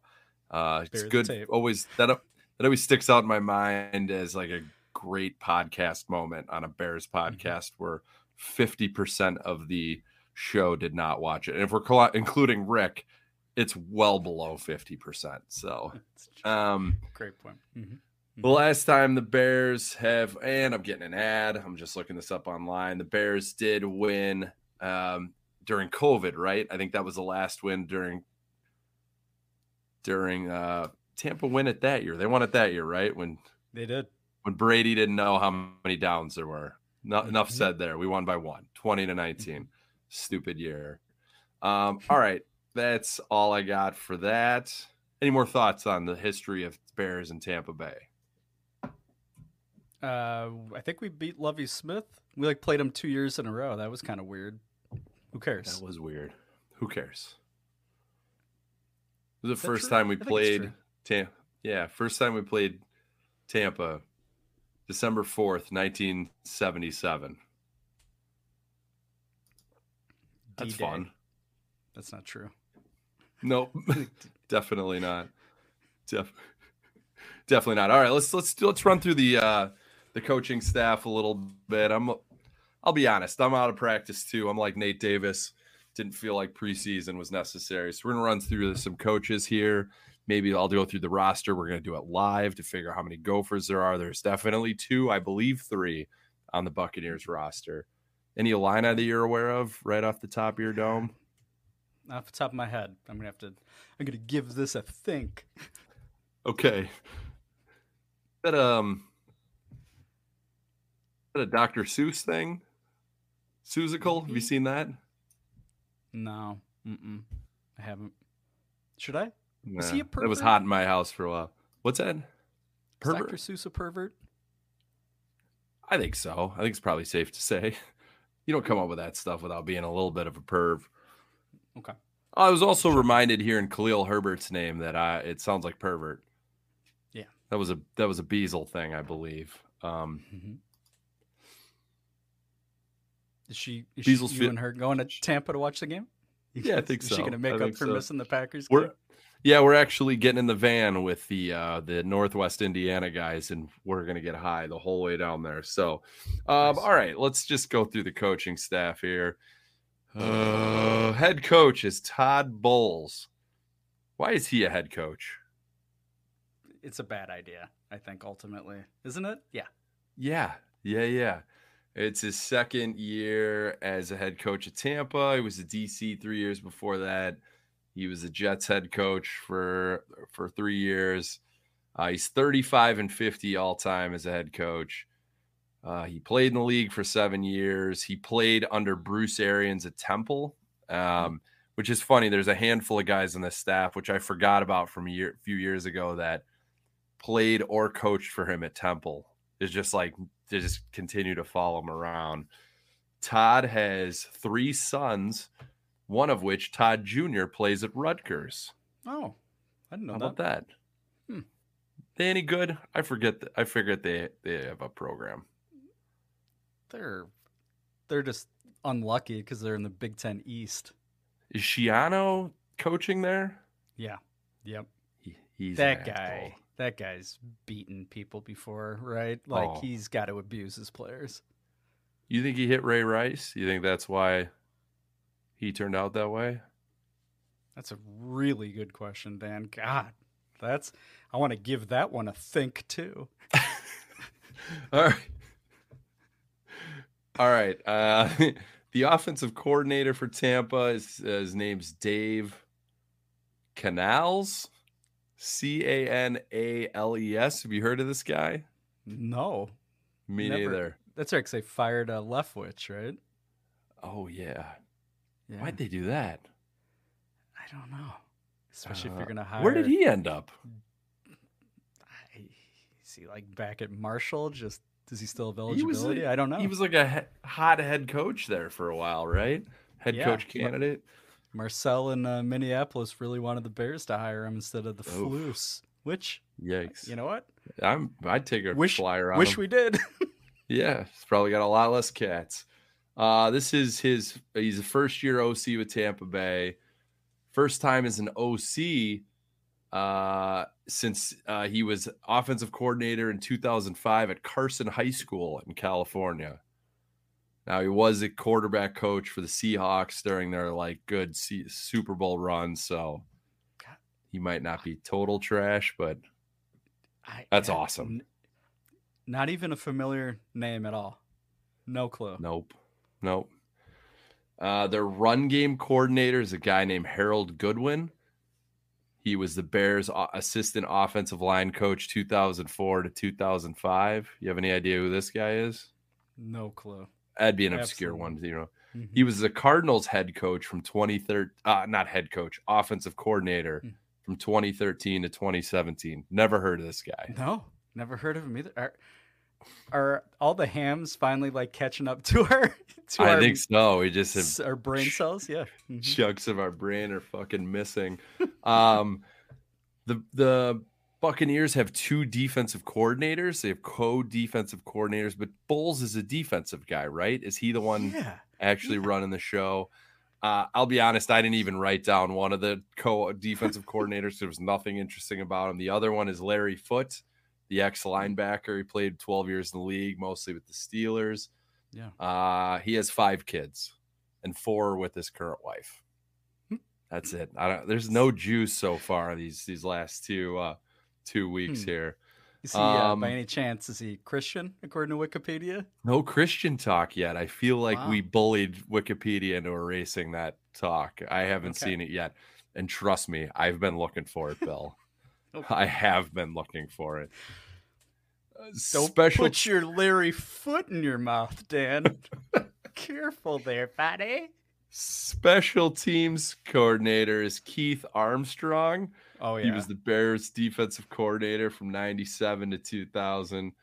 uh, it's good. Always that that always sticks out in my mind as like a great podcast moment on a Bears Mm-hmm. podcast where 50% of the show did not watch it. And if we're col- including Rick, it's well below 50%. So, um, Great point. Mhm. The last time the Bears have, and I'm getting an ad, I'm just looking this up online. The Bears did win um, during COVID, right? I think that was the last win during during uh, Tampa win it that year. They won it that year, right? When They did. when Brady didn't know how many downs there were. No, enough Mhm. said there. We won by one, 20 to 19. Stupid year. Um, all right. That's all I got for that. Any more thoughts on the history of Bears and Tampa Bay? Uh, I think we beat Lovie Smith. We like played him two years in a row. That was kind of weird. Who cares? That was weird. Who cares? It was the first true? time we played. Tampa. Yeah, first time we played Tampa, December 4th, 1977. That's D-Day. fun. That's not true. Nope, definitely not. Def- definitely not. All right, let's let's let's run through the uh the coaching staff a little bit. I'm I'll be honest, I'm out of practice too. I'm like Nate Davis. Didn't feel like preseason was necessary. So we're gonna run through some coaches here. Maybe I'll go through the roster. We're gonna do it live to figure out how many gophers there are. There's definitely two, I believe three on the Buccaneers roster. Any Illini that you're aware of right off the top of your dome? Off the top of my head, I'm gonna have to. I'm gonna give this a think. Okay. That um a Dr. Seuss thing? Seussical? Have you seen that? No, mm-mm, I haven't. Should I? Nah, he a pervert? That was hot in my house for a while. What's that? Pervert? Dr. Seuss a pervert? I think so. I think it's probably safe to say. You don't come up with that stuff without being a little bit of a perv. Okay. I was also reminded here in Khalil Herbert's name that I it sounds like pervert. Yeah. That was a that was a Beazle thing, I believe. Um Mm-hmm. Is she? Is she, fi- you and her going to Tampa to watch the game? Yeah, I think is so. she gonna I make up for so. missing the Packers We're game? yeah, we're actually getting in the van with the uh the Northwest Indiana guys, and we're gonna get high the whole way down there. So, um, Nice. all right, let's just go through the coaching staff here. Uh, head coach is Todd Bowles. Why is he a head coach? It's a bad idea. I think ultimately, isn't it? Yeah. Yeah, yeah, yeah. It's his second year as a head coach at Tampa. He was a DC three years before that. He was a Jets head coach for for three years. Uh, he's 35 and 50 all time as a head coach. Uh, he played in the league for seven years. He played under Bruce Arians at Temple, um, which is funny. There's a handful of guys on the staff, which I forgot about from a year, few years ago, that played or coached for him at Temple. It's just like they just continue to follow him around. Todd has three sons. one of which Todd Jr. plays at Rutgers. Oh, I didn't know How that. about that? Hmm. They any good? I forget. th- I forget they they have a program. They're they're just unlucky because they're in the Big Ten East. Is Schiano coaching there? Yeah. Yep. He, he's that guy. asshole. That guy's beaten people before, right? Like Oh. he's got to abuse his players. You think he hit Ray Rice? You think that's why he turned out that way? That's a really good question, Dan. God, that's I want to give that one a think too. All right. All right. Uh, the offensive coordinator for Tampa is uh, his name's Dave Canales, C A N A L E S. Have you heard of this guy? No, Me Never. neither. that's right. Because they fired uh, Leftwich, right? Oh yeah. Yeah. Why'd they do that? I don't know. Especially if Uh, you're gonna hire. Where did he end up? I, is he like back at Marshall? Just does he still have He was eligibility? a- I don't know. He was like a he- hot head coach there for a while, right? Head Yeah. coach candidate. Marcel in uh, Minneapolis really wanted the Bears to hire him instead of the Oof. Floos. Which Yikes! you know what? I'm. I'd take a Wish flyer on wish him. we did. Yeah, he's probably got a lot less cats. Uh, this is his. He's a first year OC with Tampa Bay. First time as an OC uh, since uh, he was offensive coordinator in 2005 at Carson High School in California. Now he was a quarterback coach for the Seahawks during their like good C- Super Bowl run, so he might not be total trash, but I, That's awesome. not even a familiar name at all. No clue. Nope. Nope. Uh, their run game coordinator is a guy named Harold Goodwin. He was the Bears' assistant offensive line coach 2004 to 2005. You have any idea who this guy is? No clue. That'd be an obscure Absolutely. one, you know. Mhm. He was the Cardinals head coach from 2013, uh, not head coach, offensive coordinator Hmm. from 2013 to 2017. Never heard of this guy. No, never heard of him either. Are, are all the hams finally like catching up to our to I our, think so. We just have our brain cells? Yeah. Mhm. chunks of our brain are fucking missing. Um, the the Buccaneers have two defensive coordinators. They have co-defensive coordinators, but Bowles is a defensive guy, right? Is he the one Yeah. actually running the show? Uh, I'll be honest, I didn't even write down one of the co-defensive coordinators. There was nothing interesting about him. The other one is Larry Foote, the ex-linebacker. He played 12 years in the league, mostly with the Steelers. Yeah. Uh, he has five kids and four with his current wife. Hmm. That's it. I don't. There's no juice so far these these last two uh two weeks Hmm. here. Is he uh, Um, by any chance is he Christian according to Wikipedia? No Christian talk yet. I feel like Wow. we bullied Wikipedia into erasing that talk. I haven't Okay. seen it yet, and trust me, I've been looking for it, Bill. Okay. I have been looking for it. Uh, Don't Special put your Larry foot in your mouth, Dan. Careful there, buddy. special teams coordinator is Keith Armstrong. Oh yeah. He was the Bears defensive coordinator from 97 to 2000.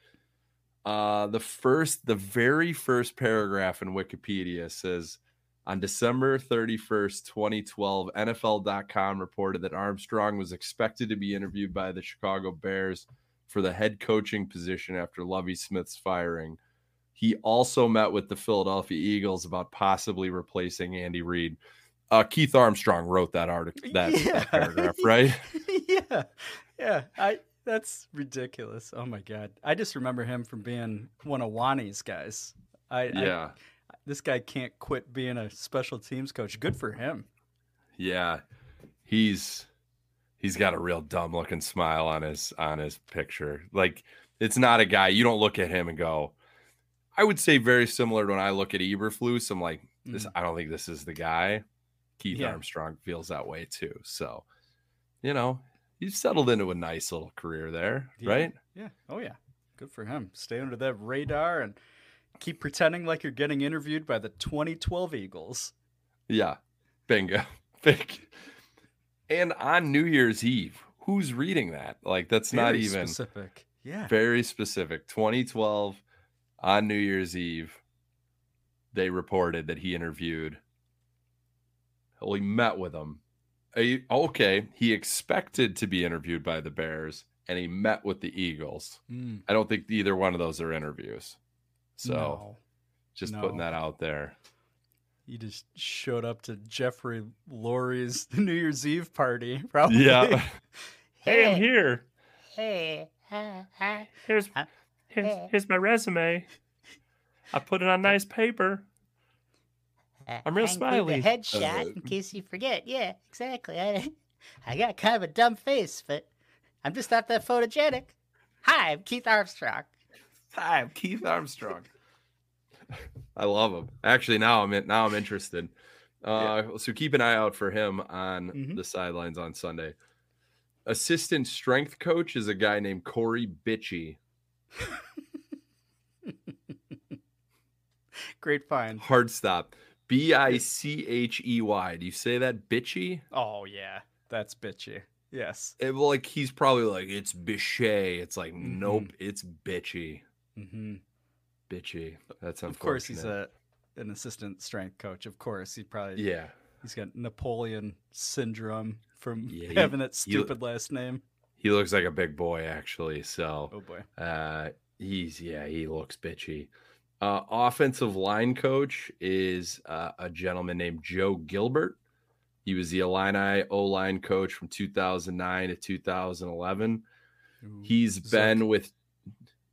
Uh, the first, the very first paragraph in Wikipedia says on December 31st, 2012, NFL.com reported that Armstrong was expected to be interviewed by the Chicago Bears for the head coaching position after Lovie Smith's firing. He also met with the Philadelphia Eagles about possibly replacing Andy Reid. Uh, Keith Armstrong wrote that article, that, that paragraph, right? yeah. Yeah. I that's ridiculous. Oh my god. I just remember him from being one of Wani's guys. I, I- Yeah. this guy can't quit being a special teams coach. Good for him. Yeah, he's he's got a real dumb looking smile on his on his picture. Like it's not a guy you don't look at him and go. I would say very similar to when I look at Eberflus. I'm like, this. I don't think this is the guy. Keith. Yeah. Armstrong feels that way too. So, you know, he's settled into a nice little career there, Yeah. right? Yeah. Oh yeah. Good for him. Stay under that radar and keep pretending like you're getting interviewed by the 2012 Eagles. Yeah, bingo, big. And on New Year's Eve, who's reading that? Like that's not even specific. Yeah. very specific 2012 on new year's eve they reported that he interviewed Well, he met with them. He- okay, he expected to be interviewed by the Bears, and he met with the Eagles. Mm, I don't think either one of those are interviews. So no. just no. putting that out there. He just showed up to Jeffrey Lurie's New Year's Eve party. Probably. Yeah. Hey, I'm here. Hey, Here's uh, here's, here's my resume. I put it on nice paper. I'm real I smiley. The headshot, Uh, in case you forget. Yeah, exactly. I, I got kind of a dumb face, but I'm just not that photogenic. Hi, I'm Keith Armstrong. Hi, I'm Keith Armstrong. I love him. Actually, now I'm in, now I'm interested. Uh, So keep an eye out for him on Mhm. the sidelines on Sunday. Assistant strength coach is a guy named Corey Bitchy. Great find. Hard stop. B I C H E Y. Do you say that bitchy? Oh yeah, that's bitchy. Yes. It, like he's probably like it's bichet. It's like Mm-hmm. nope, it's bitchy, hmm bitchy. That's. Of course, he's a an assistant strength coach. Of course, he probably yeah. He's got Napoleon syndrome from Yeah, he- having that he- stupid last name. He looks like a big boy actually. So Oh boy. Uh, he's yeah, he looks bitchy. Uh, offensive line coach is uh, a gentleman named Joe Gilbert. He was the Illini O line coach from 2009 to 2011. Ooh, He's been with.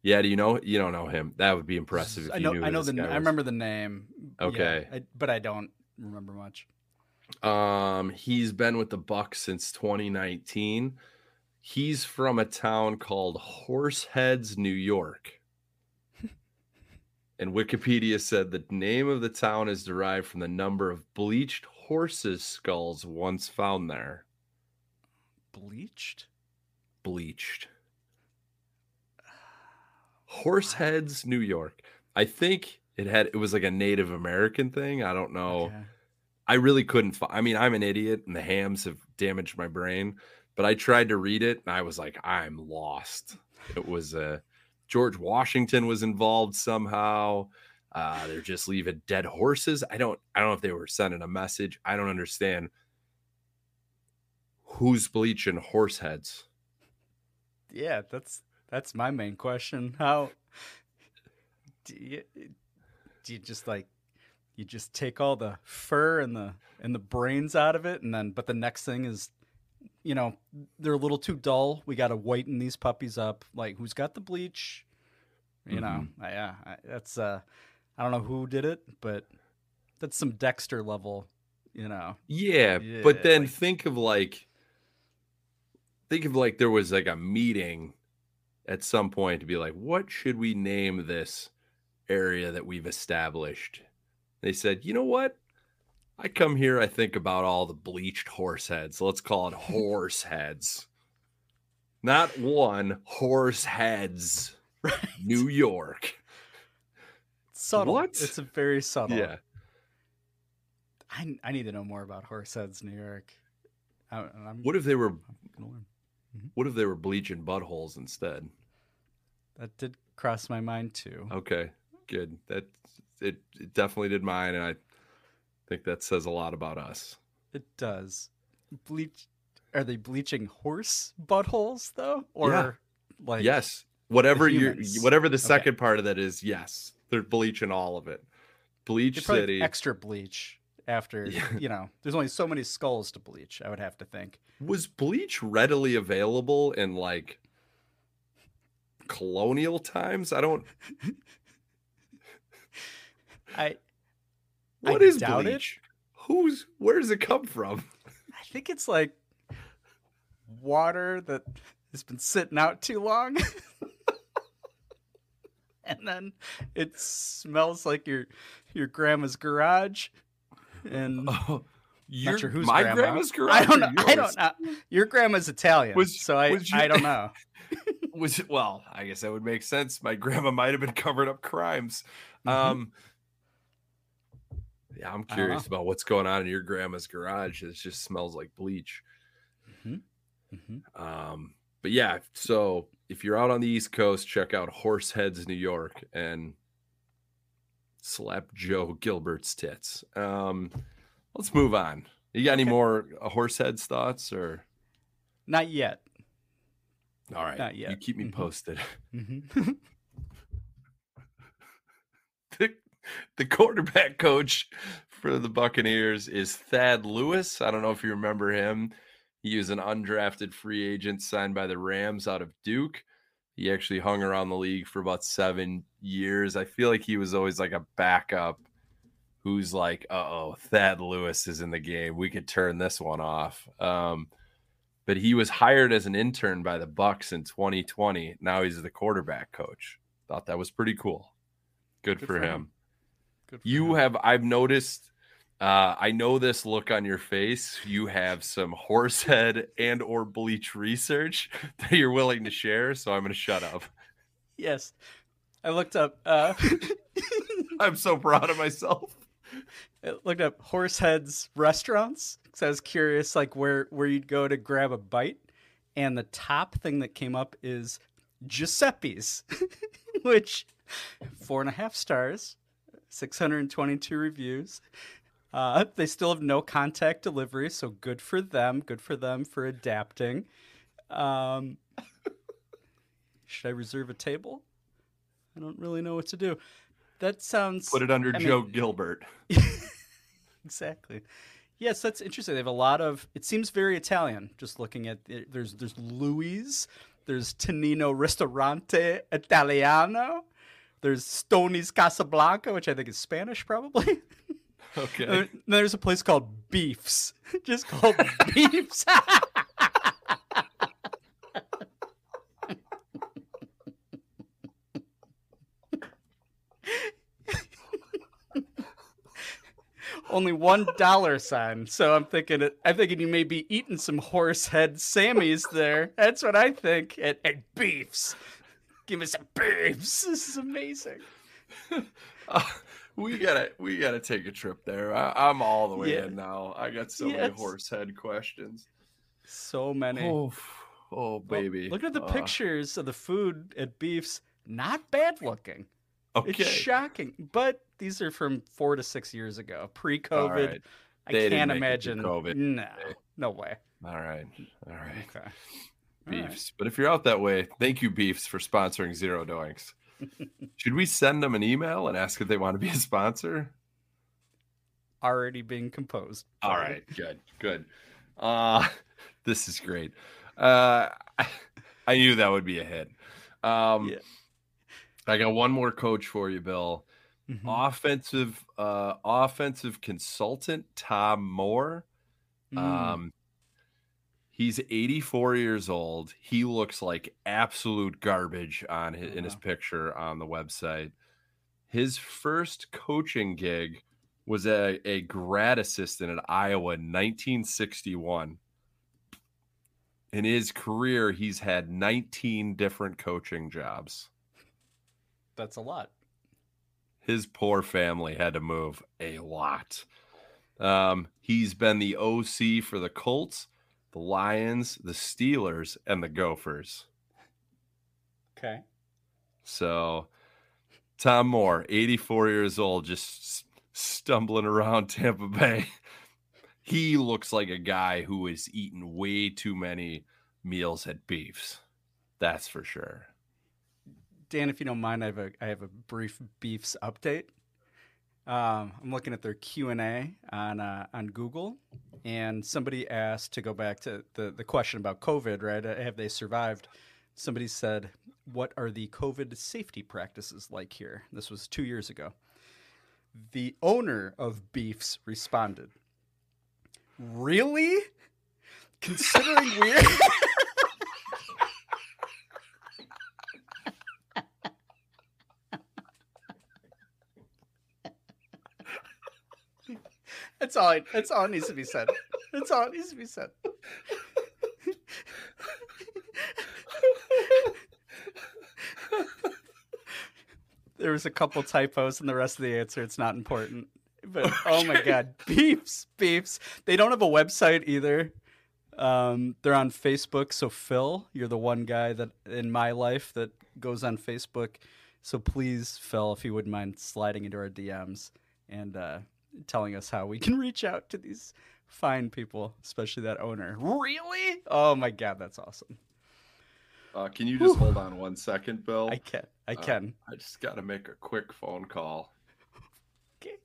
Yeah, do you know? You don't know him. That would be impressive. If I you know. knew I know the. I remember the name. yeah, Okay. I, but I don't remember much. Um, he's been with the Bucks since 2019. He's from a town called Horseheads, New York. And Wikipedia said the name of the town is derived from the number of bleached horses' skulls once found there. Bleached. Bleached. Horseheads, New York. I think it had it was like a Native American thing. I don't know. Okay. I really couldn't. Fi- I mean, I'm an idiot, and the hams have damaged my brain. But I tried to read it, and I was like, I'm lost. It was uh, George Washington was involved somehow. Uh, they're just leaving dead horses. I don't. I don't know if they were sending a message. I don't understand. Who's bleaching horse heads? Yeah, that's that's my main question. How do you do you just like you just take all the fur and the and the brains out of it and then but the next thing is you know they're a little too dull we got to whiten these puppies up like who's got the bleach you know Mm-hmm. Uh, yeah I, that's uh i don't know who did it but that's some dexter level you know Yeah, Yeah, but then like- think of like think of like there was like a meeting at some point to be like, what should we name this area that we've established? They said, you know what? I come here, I think about all the bleached horse heads. Let's call it horse heads. Not one, horse heads. Right. New York. subtle What? it's a very subtle Yeah. I, I need to know more about horse heads, new york I, I'm, What if they were learn. Mm-hmm. what if they were bleaching buttholes instead? That did cross my mind too. Okay, good. That it, it definitely did mine, and I think that says a lot about us. It does. Bleach. Are they bleaching horse buttholes though, or Yeah. like yes, whatever you whatever the Okay. second part of that is, yes, they're bleaching all of it. Bleach They probably have City. extra bleach after Yeah. you know. There's only so many skulls to bleach. I would have to think. was bleach readily available in like colonial times? I don't. I What I is doubt it. bleach? Who's where does it come from? I think it's like water that has been sitting out too long. and then it smells like your your grandma's garage. And Oh, your, sure my grandma. grandma's garage. I don't know. I don't know. Your grandma's Italian, Was- so I your- I don't know. was it well i guess that would make sense my grandma might have been covering up crimes um yeah i'm Mm-hmm. I curious about what's going on in your grandma's garage it just smells like bleach Mhm. um but yeah so if you're out on the east coast check out horseheads new york and slap joe gilbert's tits um let's move on You got any more uh, Horseheads thoughts or? Not yet. All right. Not yet. You keep me Mhm. posted. hmm the, quarterback coach for the Buccaneers is Thad Lewis. I don't know if you remember him. He was an undrafted free agent signed by the Rams out of Duke. He actually hung around the league for about seven years. I feel like he was always like a backup who's like, uh oh, Thad Lewis is in the game. We could turn this one off. Um, but he was hired as an intern by the Bucks in 2020. Now he's the quarterback coach. Thought that was pretty cool. Good, Good for, for him. him. You him. have I've noticed uh I know this look on your face. You have some horsehead and or bleach research that you're willing to share, so I'm going to shut up. Yes. I looked up uh I'm so proud of myself. I looked up Horseheads restaurants because I was curious like where where you'd go to grab a bite. And the top thing that came up is Giuseppe's, which four and a half stars, 622 reviews. Uh, they still have no contact delivery, so good for them. Good for them for adapting. Um, should I reserve a table? I don't really know what to do. That sounds. Put it under I mean- Joe Gilbert. exactly. Yes, that's interesting. They have a lot of. It seems very Italian. Just looking at there's there's Louis, there's Tonino Ristorante Italiano, there's Stoney's Casablanca, which I think is Spanish probably. Okay. There's a place called Beefs, just called Beefs. Only one dollar sign, so I'm thinking it, I'm thinking you may be eating some horse head Sammys there. That's what I think. And, and beefs, give me some beefs. This is amazing. Uh, we gotta we gotta take a trip there. I, I'm all the way Yeah. in now. I got so Yes. many horsehead questions. So many. Oh, oh Well, baby. look at the Uh, pictures of the food at Beefs. Not bad looking. Okay. It's shocking, but these are from four to six years ago, pre-COVID. right. I can't imagine. COVID. No, no way. All right. All right. Okay. All right. Beefs. But if you're out that way, thank you, Beefs, for sponsoring Zero Doinks. Should we send them an email and ask if they want to be a sponsor? Already being composed. All right, good, good. Uh this is great. Uh I, I knew that would be a hit. Um Yeah. I got one more coach for you, Bill. Mhm. Offensive uh offensive consultant Tom Moore. Mm. Um he's 84 years old. He looks like absolute garbage on his, in his picture on the website. His first coaching gig was a, a grad assistant at Iowa in 1961. In his career, he's had 19 different coaching jobs. That's a lot. His poor family had to move a lot. Um, he's been the OC for the Colts, the Lions, the Steelers, and the Gophers. Okay. So, Tom Moore, 84 years old, just stumbling around Tampa Bay. He looks like a guy who has eaten way too many meals at Beefs. That's for sure. Dan, if you don't mind, I have a I have a brief beefs update. Um, I'm looking at their Q and A on uh, on Google, and somebody asked to go back to the the question about COVID. Right? Uh, Have they survived? Somebody said, "What are the COVID safety practices like here?" This was two years ago. The owner of Beefs responded, "Really? Considering we're." That's all. I, that's all needs to be said. That's all needs to be said. there was a couple typos in the rest of the answer. It's not important. But oh my god, beeps, beeps. They don't have a website either. Um, they're on Facebook. So Phil, you're the one guy that in my life that goes on Facebook. So please, Phil, if you wouldn't mind sliding into our DMs and uh, telling us how we can reach out to these fine people, especially that owner. Really? Oh my god, that's awesome. Uh, can you just hold on one second, Bill? I can. I Uh, can. I just got to make a quick phone call. Okay.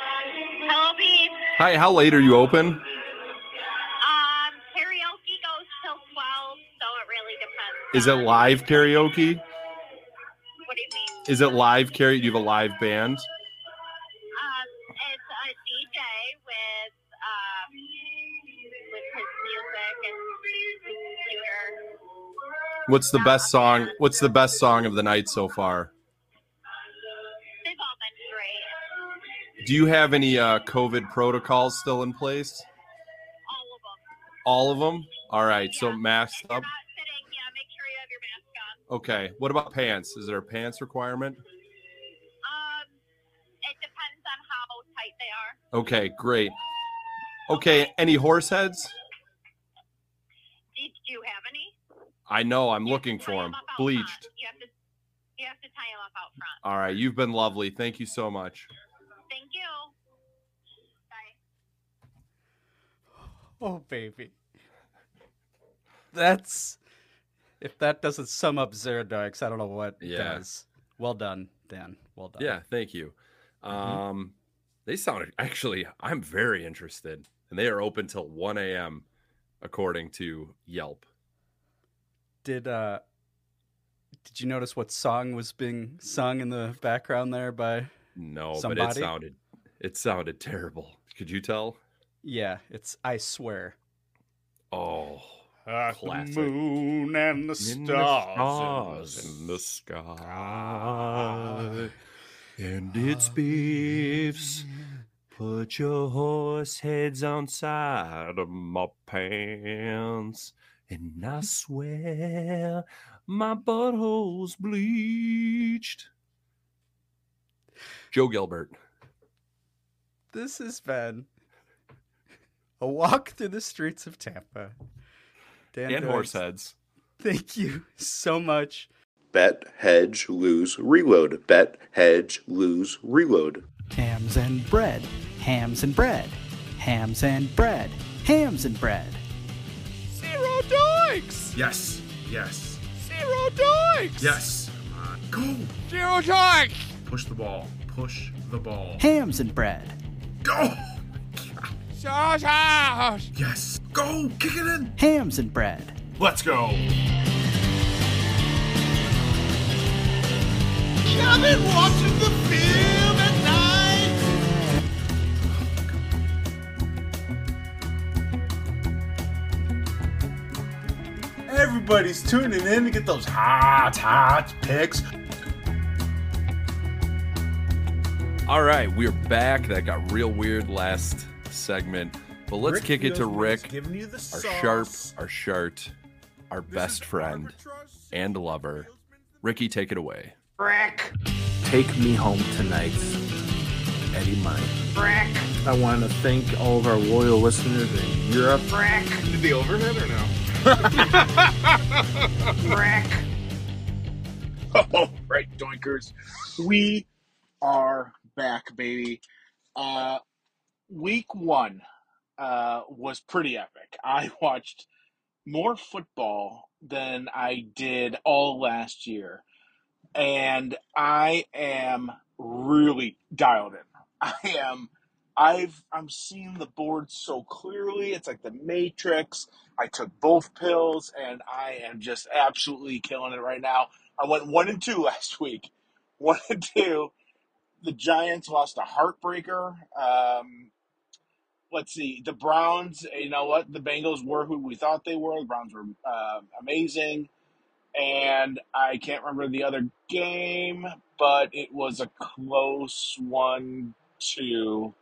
Hello, Beef. Hi, how late are you open? Um, karaoke goes till 12, so it really depends. Is it live karaoke? What do you mean? Is it live karaoke? Do you have a live band? Um, it's a DJ with, um, with his music and computer. What's the best song? What's the best song of the night so far? Do you have any uh, COVID protocols still in place? All of them. All of them? All right. So masked up. Sitting, yeah, make sure you have your mask on. Okay. What about pants? Is there a pants requirement? Um, it depends on how tight they are. Okay, great. Okay, any horse heads? Do, do you have any? I know. I'm looking for them. Bleached. You have to, you have to tie them up out front. All right. You've been lovely. Thank you so much. Thank you. Bye. Oh baby. That's if that doesn't sum up Zero Doinks, I don't know what Yeah. does. Well done, Dan. Well done. Yeah, thank you. Um, they sounded actually. I'm very interested, and they are open till 1 a.m. according to Yelp. Did uh did you notice what song was being sung in the background there by No, but it sounded it sounded terrible. Could you tell? Yeah, it's I swear. Oh, classic. moon and the In the stars. stars in the sky, and it's ah. beefs. Put your horse heads outside of my pants, and I swear my butthole's bleached. Joe Gilbert. This has been a walk through the streets of Tampa. Dan and Doig, horse heads. Thank you so much. Bet, hedge, lose, reload. Bet, hedge, lose, reload. Hams and bread, hams and bread, hams and bread, hams and bread. Zero doinks! Yes, yes, Zero doinks! yes. Come on, go. Zero doinks! Push the ball. Push the ball. Hams and bread. Go. Sausage! Yes. Go. Kick it in. Hams and bread. Let's go. I've been watching the film at night. Everybody's tuning in to get those hot, hot picks. All right, we're back. That got real weird last segment, but let's Rick kick it to knows when he's Rick, you the our sauce. sharp, our shart, our best friend and lover. Ricky, take it away. Rick! Take Me Home Tonight, Eddie Money. Rick! I want to thank all of our loyal listeners in Europe. Rick! Did the overhead or no? Rick! Oh, right, doinkers. We are back, baby. Uh, week one uh, was pretty epic. I watched more football than I did all last year, and I am really dialed in. I am. I've I'm seeing the board so clearly. It's like the Matrix. I took both pills, and I am just absolutely killing it right now. I went one and two last week. One and two. The Giants lost a heartbreaker. Um, let's see. The Browns. You know what? The Bengals were who we thought they were. The Browns were uh, amazing, and I can't remember the other game, but it was a close one. Two.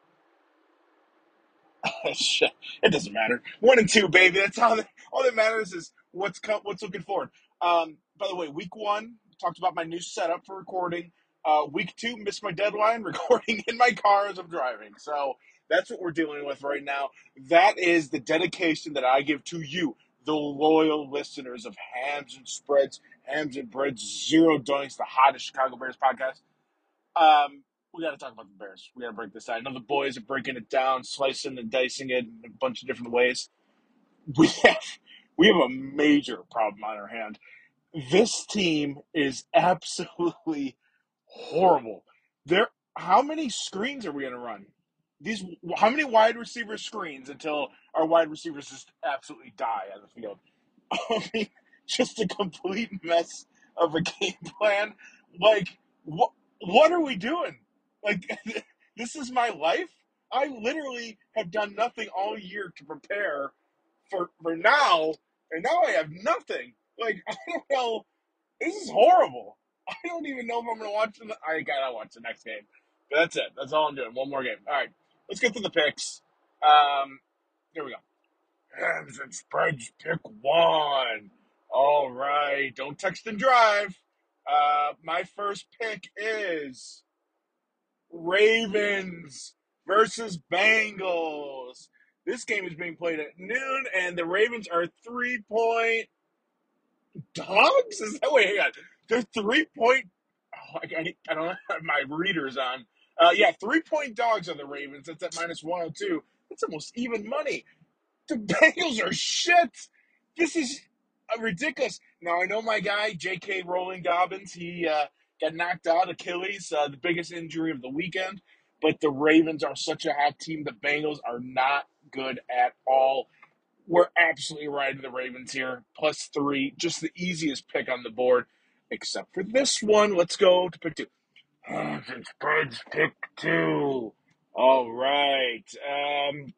It doesn't matter. One and two, baby. That's all. That, all that matters is what's co- what's looking forward. Um, by the way, week one talked about my new setup for recording. Uh, week two, missed my deadline, recording in my car as I'm driving. So that's what we're dealing with right now. That is the dedication that I give to you, the loyal listeners of Hams and Spreads, Hams and Breads, Zero Doinks, the hottest Chicago Bears podcast. Um, we got to talk about the Bears. We got to break this out. I know the boys are breaking it down, slicing and dicing it in a bunch of different ways. We have we have a major problem on our hand. This team is absolutely horrible. There, how many screens are we going to run? These, how many wide receiver screens until our wide receivers just absolutely die on the field? I mean, just a complete mess of a game plan. Like, what what are we doing? Like, this is my life. I literally have done nothing all year to prepare for for now, and now I have nothing. Like, I don't know. This is horrible. I don't even know if I'm gonna watch the. I gotta watch the next game. But that's it. That's all I'm doing. One more game. All right, let's get to the picks. Um, here we go. Hams and spreads pick one. All right. Don't text and drive. Uh, my first pick is Ravens versus Bengals. This game is being played at noon, and the Ravens are three point dogs. Is that wait? Hang on. They're three point. Oh, I, I don't have my readers on. Uh, yeah, three point dogs on the Ravens. That's at minus one hundred two. That's almost even money. The Bengals are shit. This is uh, ridiculous. Now I know my guy J.K. Rowling Dobbins. He uh, got knocked out Achilles, uh, the biggest injury of the weekend. But the Ravens are such a hot team. The Bengals are not good at all. We're absolutely riding the Ravens here. Plus three, just the easiest pick on the board, except for this one. Let's go to pick two. Hams and spreads pick two. All right. Um.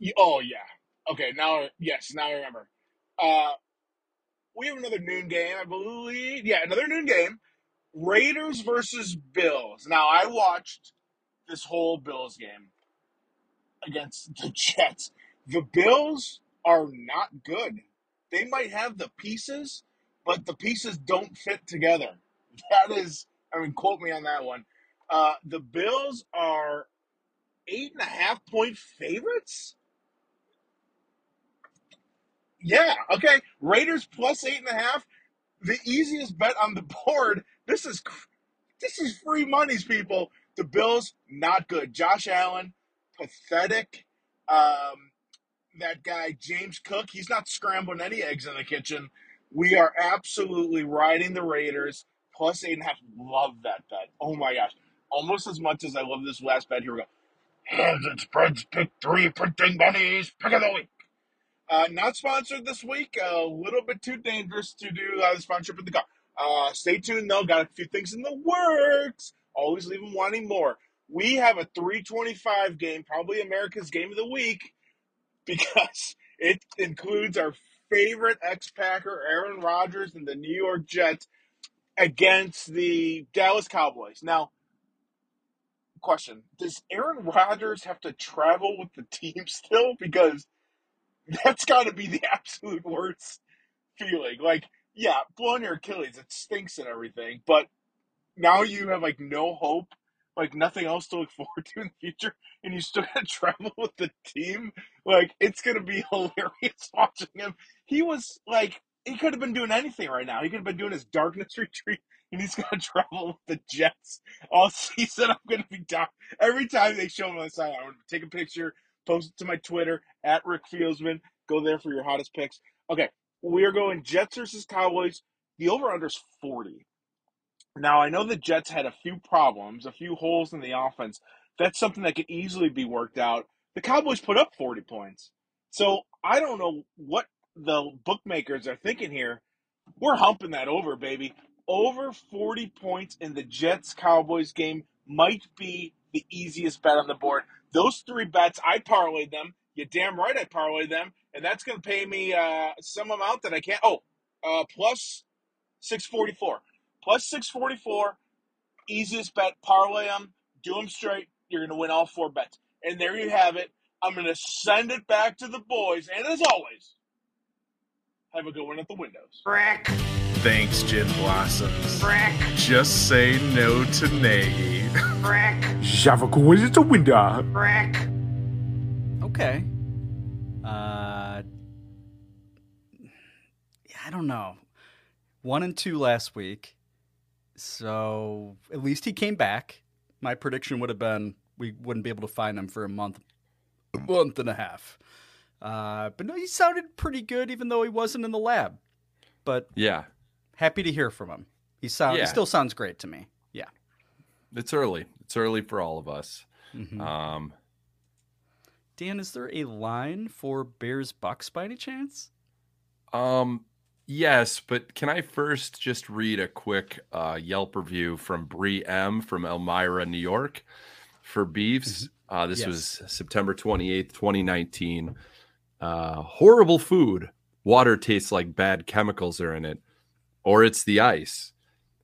y- Oh yeah. Okay. Now, yes. Now I remember. Uh, we have another noon game, I believe. Yeah, another noon game. Raiders versus Bills. Now I watched this whole Bills game against the Jets. The Bills are not good. They might have the pieces, but the pieces don't fit together. That is, I mean, quote me on that one. Uh, the Bills are eight and a half point favorites. Yeah, okay. Raiders plus eight and a half. The easiest bet on the board. This is this is free monies, people. The Bills not good. Josh Allen, pathetic. Um, that guy James Cook, he's not scrambling any eggs in the kitchen. We are absolutely riding the Raiders plus eight and a half. Love that bet. Oh my gosh, almost as much as I love this last bet. Here we go. Hands and spreads, pick three, printing bunnies, pick of the week. Uh, not sponsored this week. A little bit too dangerous to do uh, the sponsorship of the car. Uh, stay tuned though. Got a few things in the works. Always leave them wanting more. We have a 325 game, probably America's game of the week, because it includes our favorite ex-Packer, Aaron Rodgers, and the New York Jets against the Dallas Cowboys. Now, question: Does Aaron Rodgers have to travel with the team still? Because that's got to be the absolute worst feeling. Like, yeah, blowing your Achilles, it stinks and everything, but now you have like no hope, like nothing else to look forward to in the future, and you still got to travel with the team. Like, it's gonna be hilarious watching him. He was like, he could have been doing anything right now. He could have been doing his darkness retreat, and he's gonna travel with the Jets all season. I'm gonna be down every time they show him on the side. I'm gonna take a picture, post it to my Twitter at Rick Feelsmen. Go there for your hottest picks. Okay, we are going Jets versus Cowboys. The over under is 40. Now, I know the Jets had a few problems, a few holes in the offense. That's something that could easily be worked out. The Cowboys put up 40 points. So I don't know what the bookmakers are thinking here. We're humping that over, baby. Over 40 points in the Jets Cowboys game might be the easiest bet on the board. Those three bets, I parlayed them. You're damn right I parlayed them. And that's going to pay me uh, some amount that I can't. Oh, uh, plus 644. Plus 644. Easiest bet. Parlay them. Do them straight. You're going to win all four bets. And there you have it. I'm going to send it back to the boys. And as always, have a good one at the windows. Rick. Thanks, Gin Blossoms. Just say no to Nagy. Shavako is the window. Okay. Uh, yeah, I don't know. One and two last week. So at least he came back. My prediction would have been we wouldn't be able to find him for a month, a month and a half. Uh, but no, he sounded pretty good, even though he wasn't in the lab. But Yeah, happy to hear from him. He sound Yeah. he still sounds great to me. Yeah. it's early. It's early for all of us. Mhm. Um, Dan, is there a line for Bears Bucks by any chance? Um, yes, but can I first just read a quick uh, Yelp review from Bree M from Elmira, New York, for beefs? Uh, this Yes. was September twenty eighth, twenty nineteen. Uh, horrible food. Water tastes like bad chemicals are in it, or it's the ice.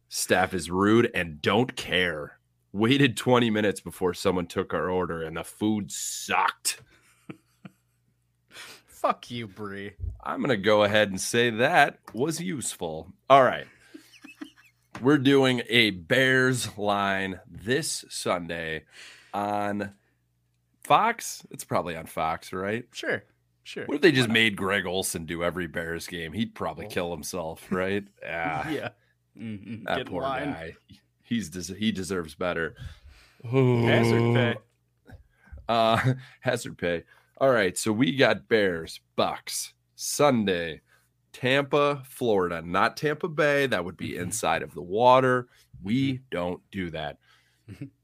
Staff is rude and don't care. Waited 20 minutes before someone took our order, and the food sucked. Fuck you, Bree. I'm going to go ahead and say that was useful. All right. We're doing a Bears line this Sunday on Fox. It's probably on Fox, right? Sure. Sure. What if they just made Greg Olsen do every Bears game? He'd probably kill himself, right? Yeah. Yeah. Mhm. That Get poor line. guy. He's des- he deserves better. Hazard pay. Uh, hazard pay. All right, so we got Bears, Bucks, Sunday, Tampa, Florida, not Tampa Bay. That would be inside of the water. We don't do that.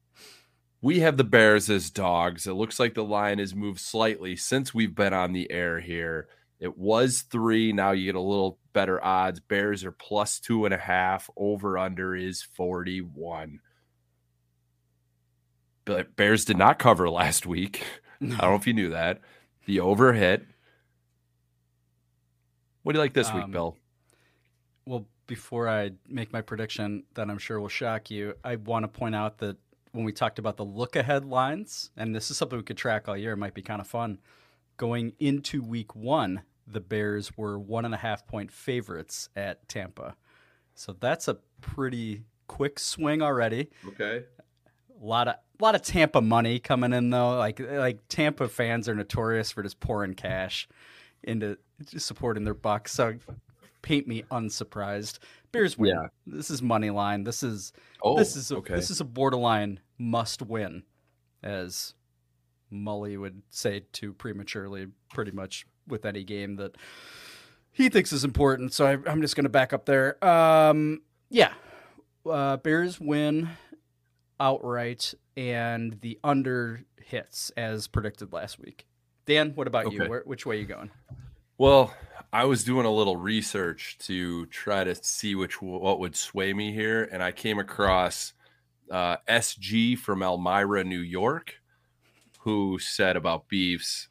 we have the Bears as dogs. It looks like the line has moved slightly since we've been on the air here. It was three. Now you get a little better odds. Bears are plus two and a half. Over under is 41. But Bears did not cover last week. I don't know if you knew that. The over hit. What do you like this week, Um, Bill? Well, before I make my prediction that I'm sure will shock you, I want to point out that when we talked about the look ahead lines, and this is something we could track all year, it might be kind of fun. Going into week one, the Bears were one and a half point favorites at Tampa. So that's a pretty quick swing already. Okay. A lot of a lot of Tampa money coming in though. Like like Tampa fans are notorious for just pouring cash into supporting their bucks. So paint me unsurprised. Bears win. Yeah. This is money line. This is Oh, this is a, okay. this is a borderline must win, as Mully would say too prematurely, pretty much with any game that he thinks is important. So I, I'm just going to back up there. Um, yeah, uh, Bears win outright, and the under hits as predicted last week. Dan, what about you? Where, which way are you going? Well, I was doing a little research to try to see which what would sway me here, and I came across uh, SG from Elmira, New York, who said about beefs,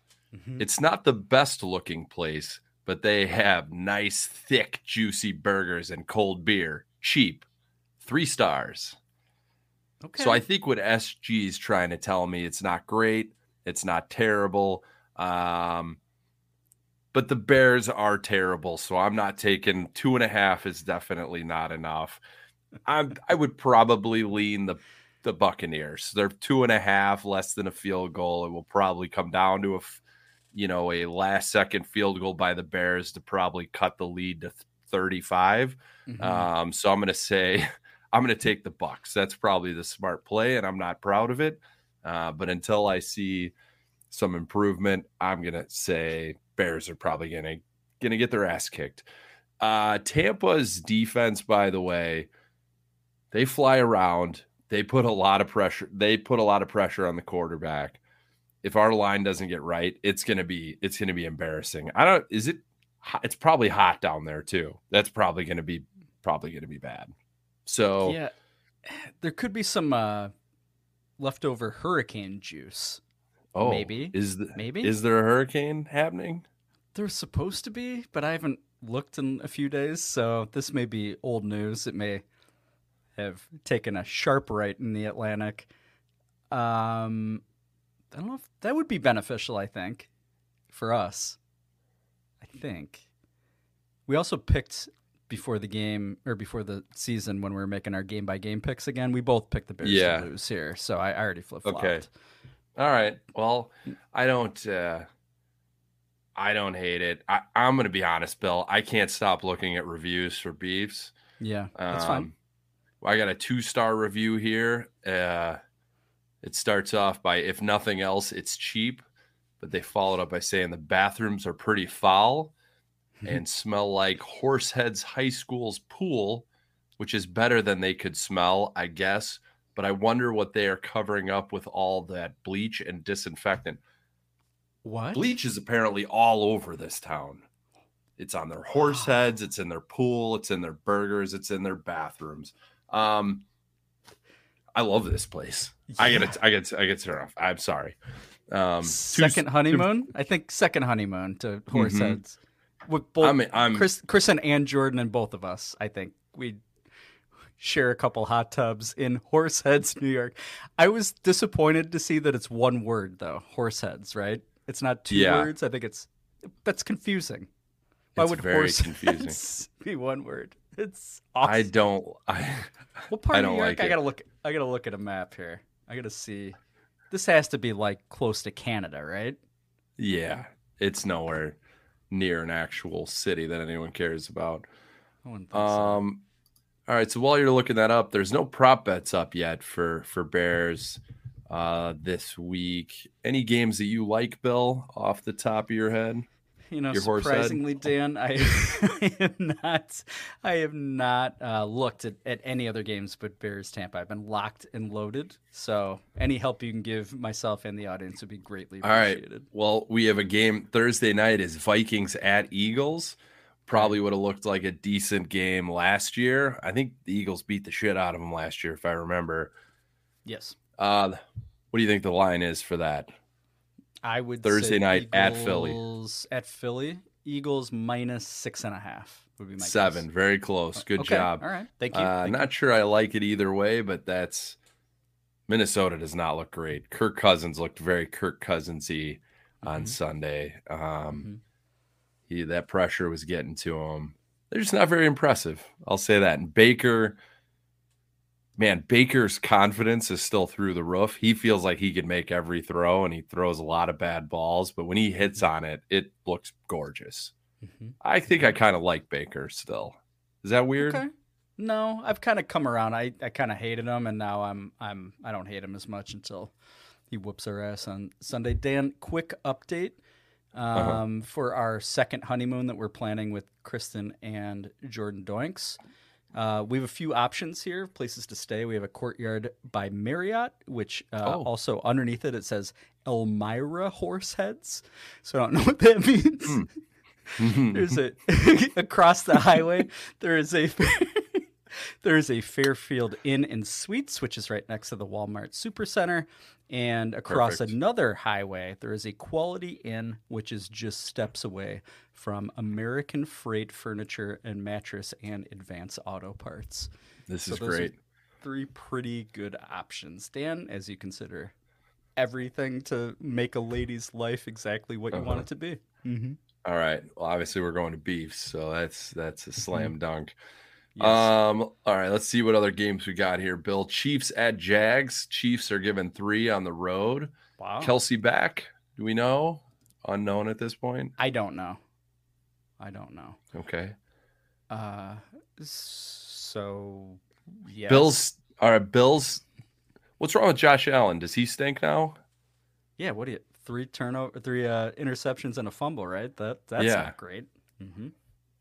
it's not the best looking place, but they have nice, thick, juicy burgers and cold beer, cheap, three stars. Okay. So I think what SG is trying to tell me, it's not great, it's not terrible. Um, but the Bears are terrible, so I'm not taking two and a half is definitely not enough. I'm I would probably lean the the Buccaneers. They're two and a half, less than a field goal. It will probably come down to a you know a last second field goal by the Bears to probably cut the lead to 35. Mhm. Um, so I'm going to say I'm going to take the Bucks. That's probably the smart play, and I'm not proud of it. Uh, but until I see some improvement, I'm going to say Bears are probably going to get their ass kicked. Uh, Tampa's defense, by the way, they fly around. They put a lot of pressure. They put a lot of pressure on the quarterback. If our line doesn't get right, it's gonna be it's gonna be embarrassing. I don't. Is it? It's probably hot down there too. That's probably gonna be probably gonna be bad. So Yeah, there could be some uh, leftover hurricane juice. Oh, maybe is the, maybe is there a hurricane happening? There's supposed to be, but I haven't looked in a few days, so this may be old news. It may have taken a sharp right in the Atlantic. Um, I don't know if that would be beneficial. I think for us, I think we also picked before the game or before the season when we were making our game by game picks again. We both picked the Bears Yeah. to lose here, so I, already flip flopped. Okay. All right. Well, I don't. Uh, I don't hate it. I, I'm going to be honest, Bill. I can't stop looking at reviews for beefs. Yeah, that's Um, fine. I got a two star review here. Uh, it starts off by, if nothing else, it's cheap, but they followed up by saying the bathrooms are pretty foul and smell like Horseheads High School's pool, which is better than they could smell, I guess. But I wonder what they are covering up with all that bleach and disinfectant. What? Bleach is apparently all over this town. It's on their horse heads, it's in their pool, it's in their burgers, it's in their bathrooms. Um I love this place. I Yeah. get it. I get I get turn off. I'm sorry. Um two- second honeymoon. I think second honeymoon to horse Mhm. heads. With both I'm- I'm- Chris, Kristen and Jordan and both of us. I think we share a couple hot tubs in Horseheads, New York. I was disappointed to see that it's one word though. Horseheads, right? It's not two Yeah. words. I think it's that's confusing. Why It's would very Horseheads confusing. be one word? It's awesome. I don't I What part I of New York? like I gotta look. I gotta look at a map here. I gotta see. This has to be like close to Canada, right? Yeah, it's nowhere near an actual city that anyone cares about. Think so. Um, All right. So while you're looking that up, there's no prop bets up yet for for Bears uh, this week. Any games that you like, Bill, off the top of your head? You know, Your surprisingly, Dan, I, I have not, I have not uh, looked at, at any other games but Bears Tampa. I've been locked and loaded. So any help you can give myself and the audience would be greatly appreciated. All right. Well, we have a game Thursday night is Vikings at Eagles. Probably would have looked like a decent game last year. I think the Eagles beat the shit out of them last year, if I remember. Yes, Uh, what do you think the line is for that? I would Thursday night at Philly. Eagles- At Philly, Eagles minus six and a half would be my guess. Seven, very close. Good Okay, job. all right. Thank you. Uh, Thank not sure I like it either way, but that's Minnesota does not look great. Kirk Cousins looked very Kirk Cousinsy on Mhm. Sunday. Um, Mm-hmm. He that pressure was getting to him. They're just not very impressive. I'll say that. And Baker, man, Baker's confidence is still through the roof. He feels like he can make every throw, and he throws a lot of bad balls. But when he hits on it, it looks gorgeous. Mhm. I think I kind of like Baker still. Is that weird? Okay. No, I've kind of come around. I, I kind of hated him, and now I'm I'm I don't hate him as much until he whoops our ass on Sunday. Dan, quick update Uh-huh. um, for our second honeymoon that we're planning with Kristen and Jordan Doinks. Uh, we have a few options here, places to stay. We have a courtyard by Marriott, which uh, Oh. also underneath it it says Elmira Horseheads. So I don't know what that means. There's a across the highway. There is a there is a Fairfield Inn and Suites, which is right next to the Walmart Supercenter, and across Perfect. another highway there is a Quality Inn, which is just steps away from American Freight Furniture and Mattress and Advance Auto Parts. This So is great. Three pretty good options, Dan, as you consider everything to make a lady's life exactly what you want Uh-huh. it to be. Mm-hmm. All right. Well, obviously we're going to beef, so that's that's a slam dunk. Yes. Um. All right. Let's see what other games we got here. Bill, Chiefs at Jags. Chiefs are given three on the road. Wow. Kelce back. Do we know? Unknown at this point. I don't know. I don't know. Okay. Uh, so yes. Bills. All right. Bills. What's wrong with Josh Allen? Does he stink now? Yeah. What do you? Three turnover, three uh, interceptions and a fumble, right? That that's Yeah. not great. Mm-hmm.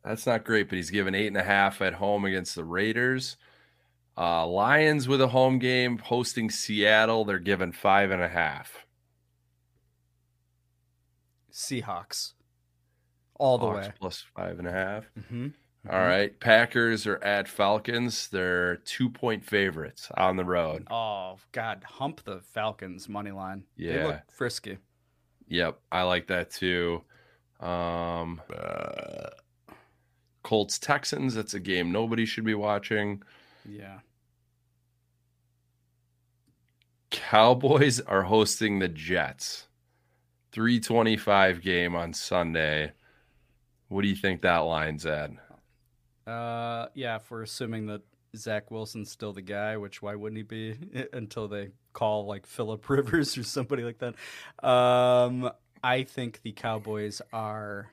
That's not great, but he's given eight and a half at home against the Raiders. Uh, Lions with a home game hosting Seattle. They're given five and a half. Seahawks, all the Hawks way. plus five and a half. Mm-hmm. All right. Packers are at Falcons. They're two point favorites on the road. Oh God, hump the Falcons money line. they Yeah. look frisky. Yep. I like that too. Um, Colts Texans. That's a game nobody should be watching. Yeah. Cowboys are hosting the Jets. 325 game on Sunday. What do you think that line's at? Uh, yeah, if we're assuming that Zach Wilson's still the guy, which why wouldn't he be until they call like Philip Rivers or somebody like that? Um, I think the Cowboys are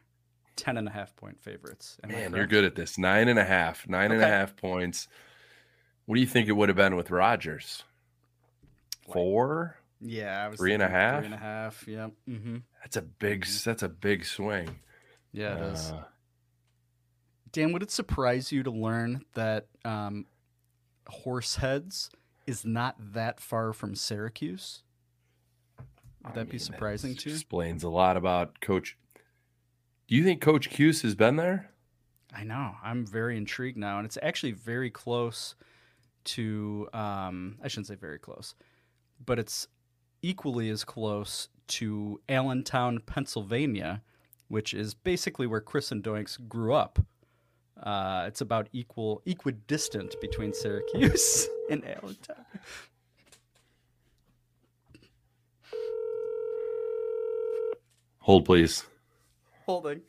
10 and a half point favorites. Am Man, you're good at this. Nine and a half. Nine and a half points. What do you think it would have been with Rodgers? Four? Yeah, I was Three and a half? Three and a half. Yeah. Mm-hmm. That's a big. That's a big swing. Yeah, it is. Uh, Dan, would it surprise you to learn that um, Horseheads is not that far from Syracuse? Would that be surprising to you? Explains a lot about Coach. Do you think Coach Cuse has been there? I know. I'm very intrigued now, and it's actually very close to. Um, I shouldn't say very close, but it's equally as close to Allentown, Pennsylvania, which is basically where Chris and Doinks grew up. Uh, it's about equal, equidistant between Syracuse and Allentown. Hold, please. Holding.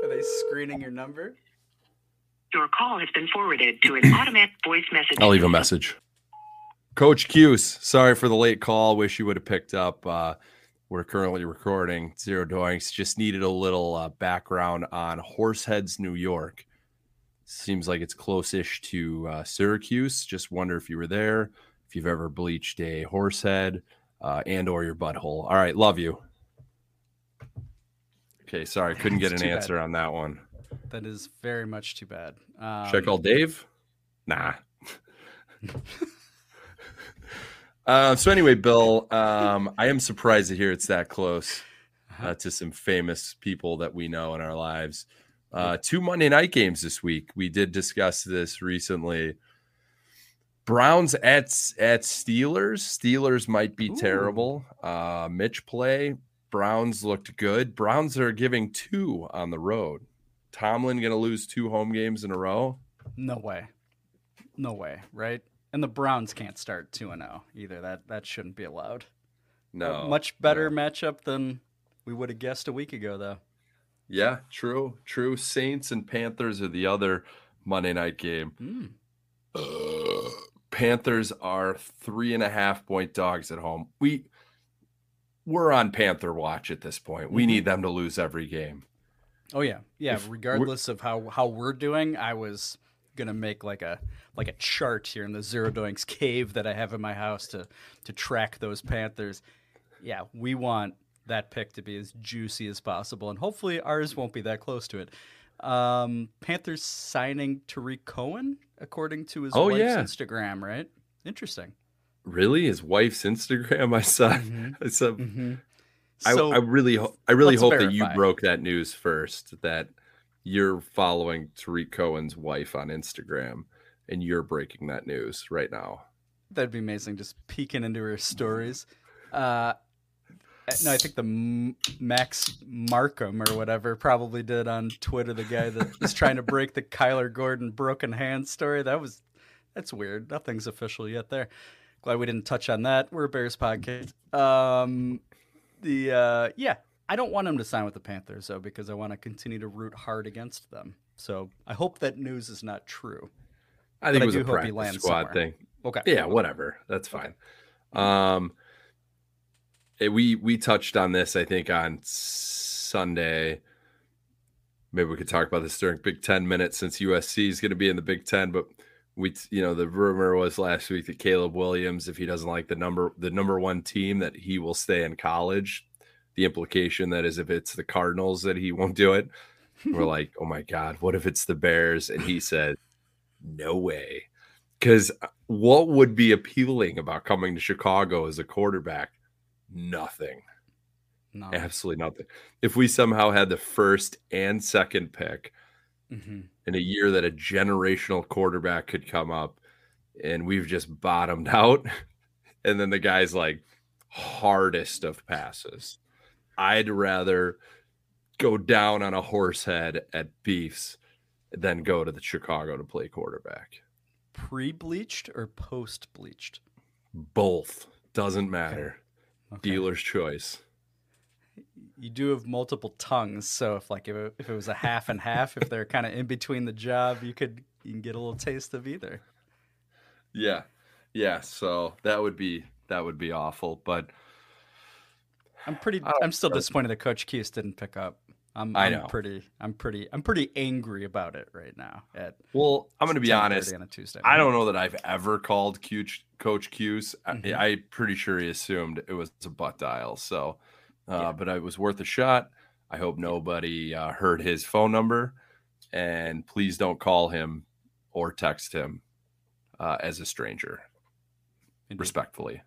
Are they screening your number? Your call has been forwarded to an automatic voice message. I'll leave a message. Coach Cuse, sorry for the late call. Wish you would have picked up. Uh, we're currently recording Zero Doinks. Just needed a little uh, background on Horseheads, New York. Seems like it's close-ish to uh, Syracuse. Just wonder if you were there, if you've ever bleached a horsehead, uh, and or your butthole. All right, love you. Okay, sorry, couldn't get an too bad. answer on that one. That is very much too bad. Um, Should I call Dave? Nah. uh, so anyway, Bill, um, I am surprised to hear it's that close uh, to some famous people that we know in our lives. Uh, two Monday night games this week. We did discuss this recently. Browns at at Steelers. Steelers might be terrible. Uh, Mitch play. Browns looked good. Browns are giving two on the road. Tomlin going to lose two home games in a row. No way. No way, right? And the Browns can't start 2 and 0 either. That that shouldn't be allowed. No, A much better matchup than we would have guessed a week ago though. Yeah, true, true. Saints and Panthers are the other Monday night game. Hmm. Uh, Panthers are three and a half point dogs at home. We we're on Panther watch at this point. We Mhm. need them to lose every game. Oh yeah. Yeah, If regardless of how how we're doing, I was going to make like a like a chart here in the Zero Doinks cave that I have in my house to to track those Panthers. Yeah, we want that pick to be as juicy as possible and hopefully ours won't be that close to it. Um Panthers signing Tarik Cohen according to his Oh, wife's yeah. Instagram, right? Interesting. Really, his wife's Instagram. I saw. I saw. Mhm. I, So, I really, ho- I really hope that you broke that news first. That you're following Tarik Cohen's wife on Instagram, and you're breaking that news right now. That'd be amazing. Just peeking into her stories. Uh, no, I think the Max Markham or whatever probably did on Twitter. The guy that is trying to break the Kyler Gordon broken hand story. That was that's weird. Nothing's official yet. There. Glad we didn't touch on that. We're a Bears podcast. Um, the uh, yeah, I don't want him to sign with the Panthers though because I want to continue to root hard against them. So I hope that news is not true. I think But it was do a hope he practice squad somewhere. thing. Okay. Yeah, whatever. That's fine. Um, eh, Eh, we we touched on this, I think, on Sunday. Maybe we could talk about this during Big Ten minutes since USC is going to be in the Big Ten. But we, you know, the rumor was last week that Caleb Williams, if he doesn't like the number the number one team, that he will stay in college. The implication that is if it's the Cardinals that he won't do it. We're like, oh my god, what if it's the Bears? And he said, no way. Because uh, what would be appealing about coming to Chicago as a quarterback? Nothing. No. Absolutely nothing. If we somehow had the first and second pick hmm in a year that a generational quarterback could come up and we've just bottomed out, and then the guy's like hardest of passes, I'd rather go down on a horse head at Beefs than go to the Chicago to play quarterback. Pre bleached or post bleached? Both doesn't matter. Dealer's choice. You do have multiple tongues, so if like if it, if it was a half and half, if they're kind of in between the job, you could you can get a little taste of either. Yeah. Yeah. So that would be that would be awful. But I'm pretty. I'm still disappointed that Coach Cuse didn't pick up. I'm, I I'm know. pretty. I'm pretty. I'm pretty angry about it right now. At well, I'm going to be honest. on a Tuesday. I don't know that I've ever called Coach Coach Cuse. Mhm. I, I'm pretty sure he assumed it was a butt dial. So, uh, but it was worth a shot. I hope nobody uh, heard his phone number, and please don't call him or text him uh, as a stranger. Respectfully,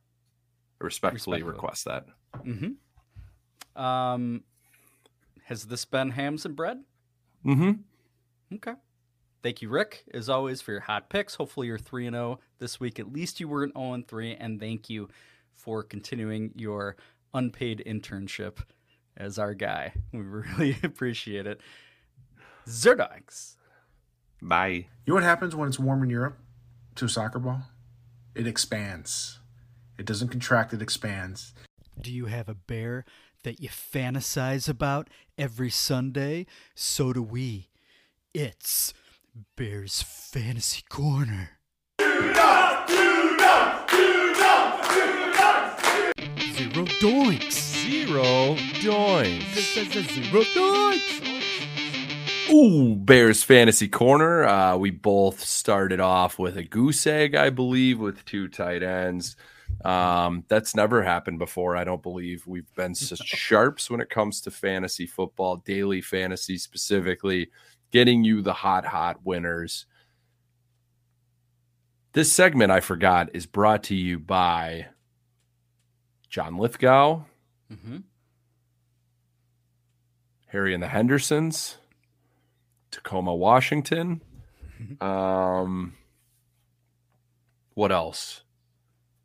respectfully Respectfully. request that. Mm-hmm. Um, has this been hams and bread? Mm-hmm. Okay. Thank you, Rick, as always, for your hot picks. Hopefully, you're three and zero this week. At least you weren't zero and three. And thank you for continuing your unpaid internship as our guy. We really appreciate it. Zero Doinks. Bye. You know what happens when it's warm in Europe to a soccer ball? It expands. It doesn't contract, it expands. Do you have a bear that you fantasize about every Sunday? So do we. It's Bear's Fantasy Corner. Zero doinks. Zero doinks. Zero doinks. Ooh, Bears Fantasy Corner. Uh, we both started off with a goose egg, I believe, with two tight ends. Um, that's never happened before. I don't believe we've been such sharps when it comes to fantasy football, daily fantasy specifically, getting you the hot, hot winners. This segment, I forgot, is brought to you by John Lithgow, Mm-hmm. Harry and the Hendersons, Tacoma, Washington. Um, what else?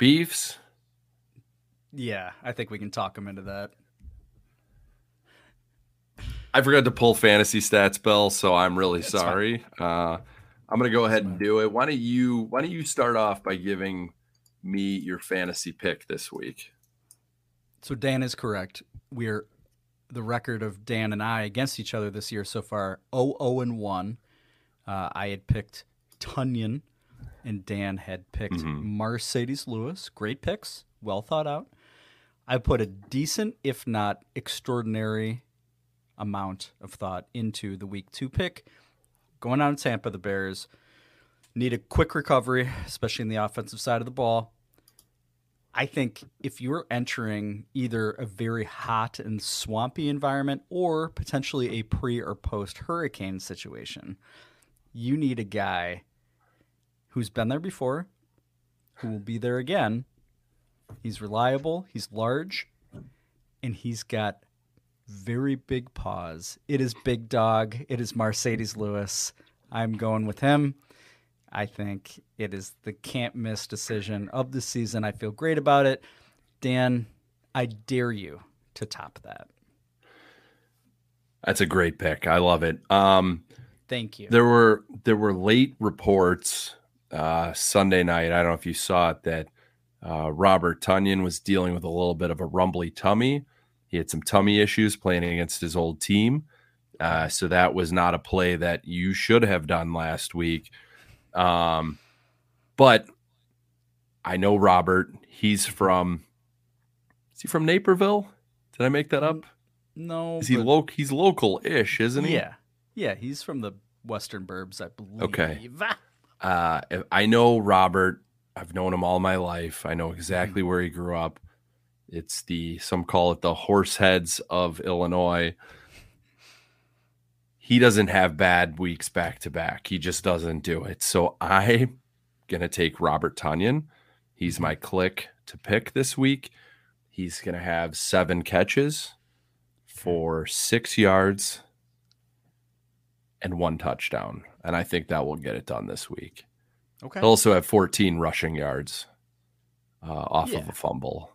Beefs. Yeah, I think we can talk him into that. I forgot to pull fantasy stats, Bill, so I'm really It's sorry. Uh, I'm gonna go ahead and do it. Why don't you Why don't you start off by giving me your fantasy pick this week? So Dan is correct. We're the record of Dan and I against each other this year so far 0 0 and 1. Uh, I had picked Tonyan and Dan had picked Mhm. Marcedes Lewis. Great picks, well thought out. I put a decent, if not extraordinary, amount of thought into the week two pick. Going on Tampa, the Bears need a quick recovery, especially in the offensive side of the ball. I think if you're entering either a very hot and swampy environment or potentially a pre or post hurricane situation, you need a guy who's been there before, who will be there again. He's reliable, he's large, and he's got very big paws. It is Big Dog, it is Marcedes Lewis. I'm going with him. I think it is the can't miss decision of the season. I feel great about it. Dan, I dare you to top that. That's a great pick. I love it. Um, Thank you. There were there were late reports uh, Sunday night. I don't know if you saw it that uh, Robert Tonyan was dealing with a little bit of a rumbly tummy. He had some tummy issues playing against his old team, uh, so that was not a play that you should have done last week. Um, but I know Robert. He's from. Is he from Naperville? Did I make that up? No. Is he local? He's local-ish, isn't he? Yeah. Yeah, he's from the Western Burbs, I believe. Okay. Uh, I know Robert. I've known him all my life. I know exactly where he grew up. It's the some call it the horse heads of Illinois. He doesn't have bad weeks back to back. He just doesn't do it. So I'm gonna take Robert Tonyan. He's my click to pick this week. He's gonna have seven catches for six yards and one touchdown. And I think that will get it done this week. Okay. He'll also have 14 rushing yards uh, off of a fumble.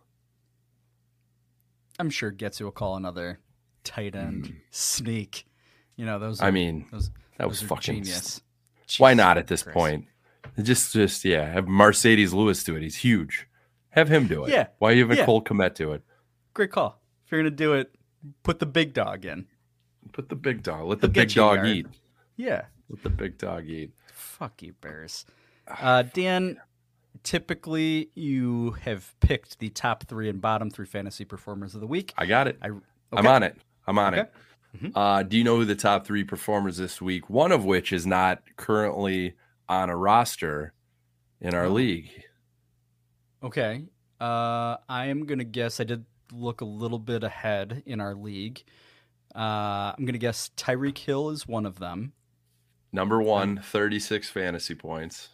I'm sure Getsy will call another tight end sneak. You know, those Mm. I mean, those, that was are fucking genius. Why not at this Christ. point? Just, just yeah, have Marcedes Lewis do it. He's huge. Have him do it. Yeah. Why you have Yeah. Cole Kmet do it? great call. If you're gonna do it, put the big dog in. Put the big dog. Let the big you dog eat. Yeah. Let the big dog eat. Fuck you, Bears. Uh, Dan, typically you have picked the top three and bottom three fantasy performers of the week. I got it. I, I'm on it. I'm on Okay. it. Uh, do you know who the top three performers this week? One of which is not currently on a roster in our league. Okay. Uh, I am gonna guess. I did look a little bit ahead in our league. Uh, I'm gonna guess Tyreek Hill is one of them. Number one, 36 fantasy points.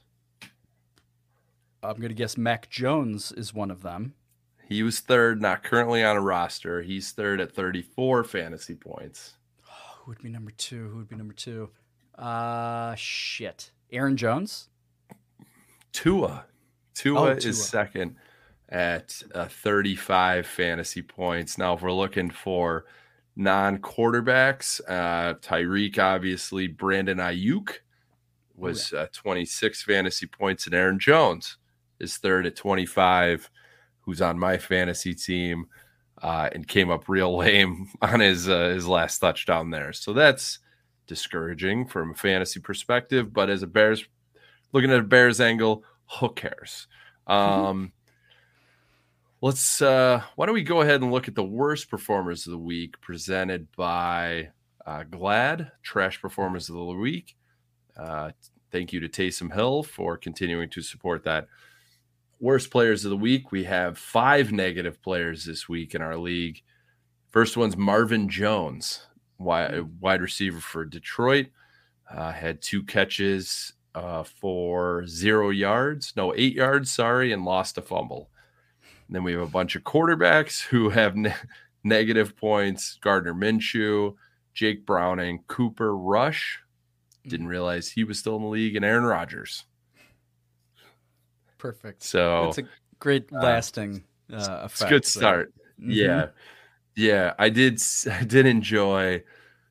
I'm gonna guess Mac Jones is one of them. He was third, not currently on a roster. He's third at 34 fantasy points. Who would be number two? Who would be number two? Uh, shit. Aaron Jones. Tua. Tua Oh, is second at uh, 35 fantasy points. Now, if we're looking for non quarterbacks, uh, Tyreek, obviously, Brandon Aiyuk was uh, 26 fantasy points, and Aaron Jones is third at 25, who's on my fantasy team uh, and came up real lame on his uh, his last touchdown there. So that's discouraging from a fantasy perspective. But as a Bears, looking at a Bears angle, who cares? Um, let's. Uh, why don't we go ahead and look at the worst performers of the week presented by uh, Glad Trash Performers of the Week. Uh, thank you to Taysom Hill for continuing to support that. Worst players of the week. We have five negative players this week in our league. First one's Marvin Jones, wide, wide receiver for Detroit. Uh, had two catches uh, for zero yards, no, eight yards, sorry, and lost a fumble. And then we have a bunch of quarterbacks who have ne- negative points Gardner Minshew, Jake Browning, Cooper Rush. Didn't realize he was still in the league, and Aaron Rodgers. Perfect. So it's a great uh, lasting uh, effect. It's a good so- start. Mhm. Yeah. Yeah. I did I did enjoy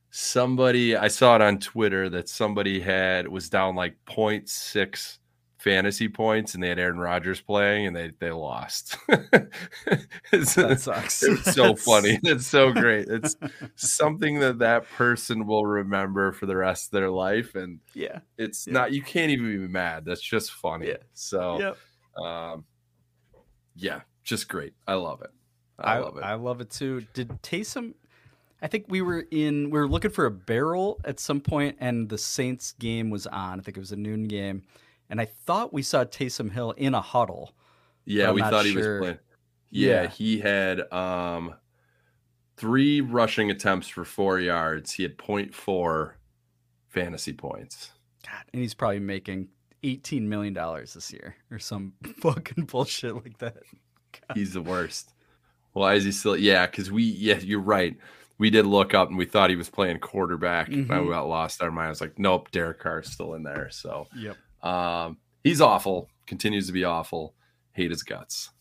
somebody I saw it on Twitter that somebody had was down like 0.6 fantasy points and they had Aaron Rodgers playing and they they lost. That sucks. It's so funny. It's so great. It's something that that person will remember for the rest of their life and Yeah. it's Yeah. not you can't even be mad. That's just funny. Yeah. So Yep. um yeah, just great. I love it. I, I love it. I love it too. Did Taysom? I think we were in. We were looking for a barrel at some point, and the Saints game was on. I think it was a noon game, and I thought we saw Taysom Hill in a huddle. Yeah, we thought he was playing. Yeah, Yeah. he had um three rushing attempts for four yards. He had 0.4 fantasy points. God, and he's probably making eighteen million dollars this year or some fucking bullshit like that. He's the worst. Why is he still? Yeah, because we. Yeah, you're right. We did look up and we thought he was playing quarterback. And Mhm. we got lost our mind. I was like, nope, Derek Carr's still in there. So, Yep. Um, he's awful. Continues to be awful. Hate his guts.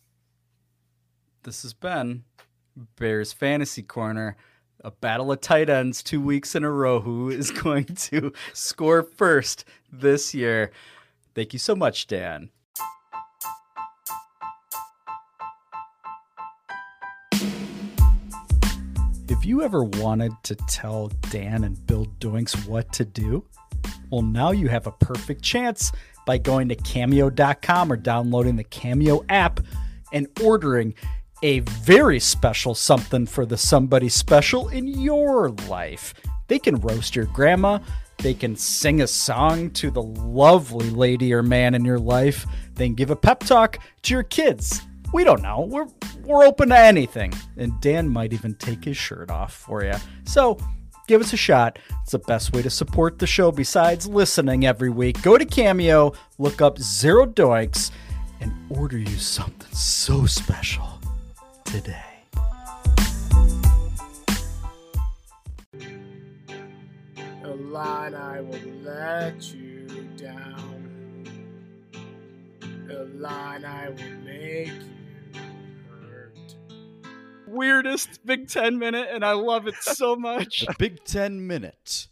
This has been Bears Fantasy Corner, a battle of tight ends two weeks in a row. Who is going to score first this year? Thank you so much, Dan. If you ever wanted to tell Dan and Bill Doinks what to do? Well, now you have a perfect chance by going to cameo.com or downloading the Cameo app and ordering a very special something for the somebody special in your life. They can roast your grandma, they can sing a song to the lovely lady or man in your life, they can give a pep talk to your kids. We don't know. We're we're open to anything. And Dan might even take his shirt off for you. So give us a shot. It's the best way to support the show besides listening every week. Go to Cameo, look up Zero Doinks, and order you something so special today. Line I will let you down. A line I will make you. Weirdest Big Ten minute, and I love it so much. Big Ten Minute.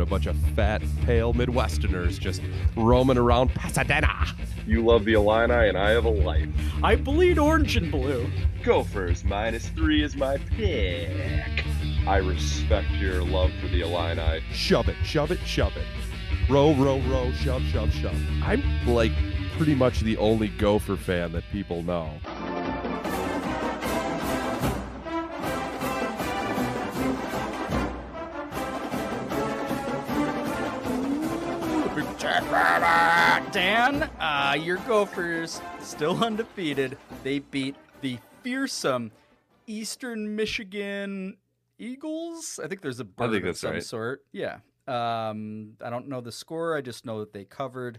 A bunch of fat, pale Midwesterners just roaming around Pasadena. You love the Illini, and I have a life. I bleed orange and blue. Gophers minus three is my pick. I respect your love for the Illini. Shove it, shove it, shove it. Row, row, row, shove, shove, shove. I'm like pretty much the only Gopher fan that people know. Dan, uh, your Gophers still undefeated. They beat the fearsome Eastern Michigan Eagles. I think there's a bird think of some right. sort. Yeah. Um, I don't know the score. I just know that they covered.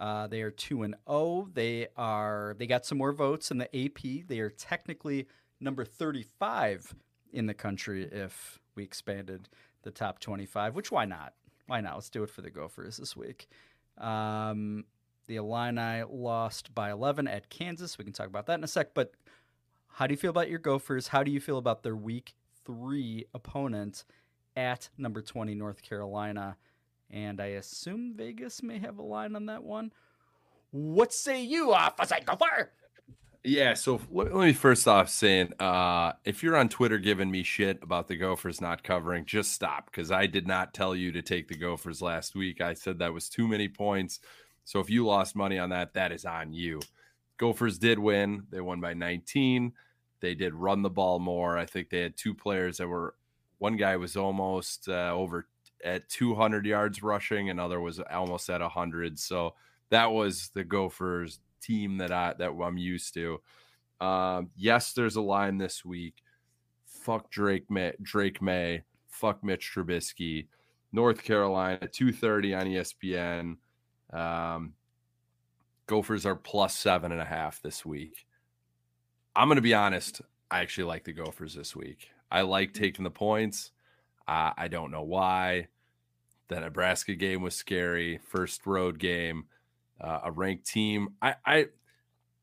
Uh, they are two and zero. They are. They got some more votes in the AP. They are technically number thirty-five in the country if we expanded the top twenty-five. Which why not? Why not? Let's do it for the Gophers this week. Um, the Illini lost by 11 at Kansas. We can talk about that in a sec. But how do you feel about your Gophers? How do you feel about their week three opponent at number 20, North Carolina? And I assume Vegas may have a line on that one. What say you, Officer Gopher? Yeah, so let, me first off saying, uh, if you're on Twitter giving me shit about the Gophers not covering, just stop because I did not tell you to take the Gophers last week. I said that was too many points. So if you lost money on that, that is on you. Gophers did win. They won by 19. They did run the ball more. I think they had two players that were one guy was almost uh, over at 200 yards rushing, another was almost at 100. So that was the Gophers team that I that I'm used to. Um, yes, there's a line this week. Fuck Drake Maye, Drake Maye. Fuck Mitch Trubisky. North Carolina, 2:30 on E ESPN. Um, Gophers are plus seven and a half this week. I'm going to be honest. I actually like the Gophers this week. I like taking the points. Uh, I don't know why. The Nebraska game was scary. First road game, uh, a ranked team. I, I,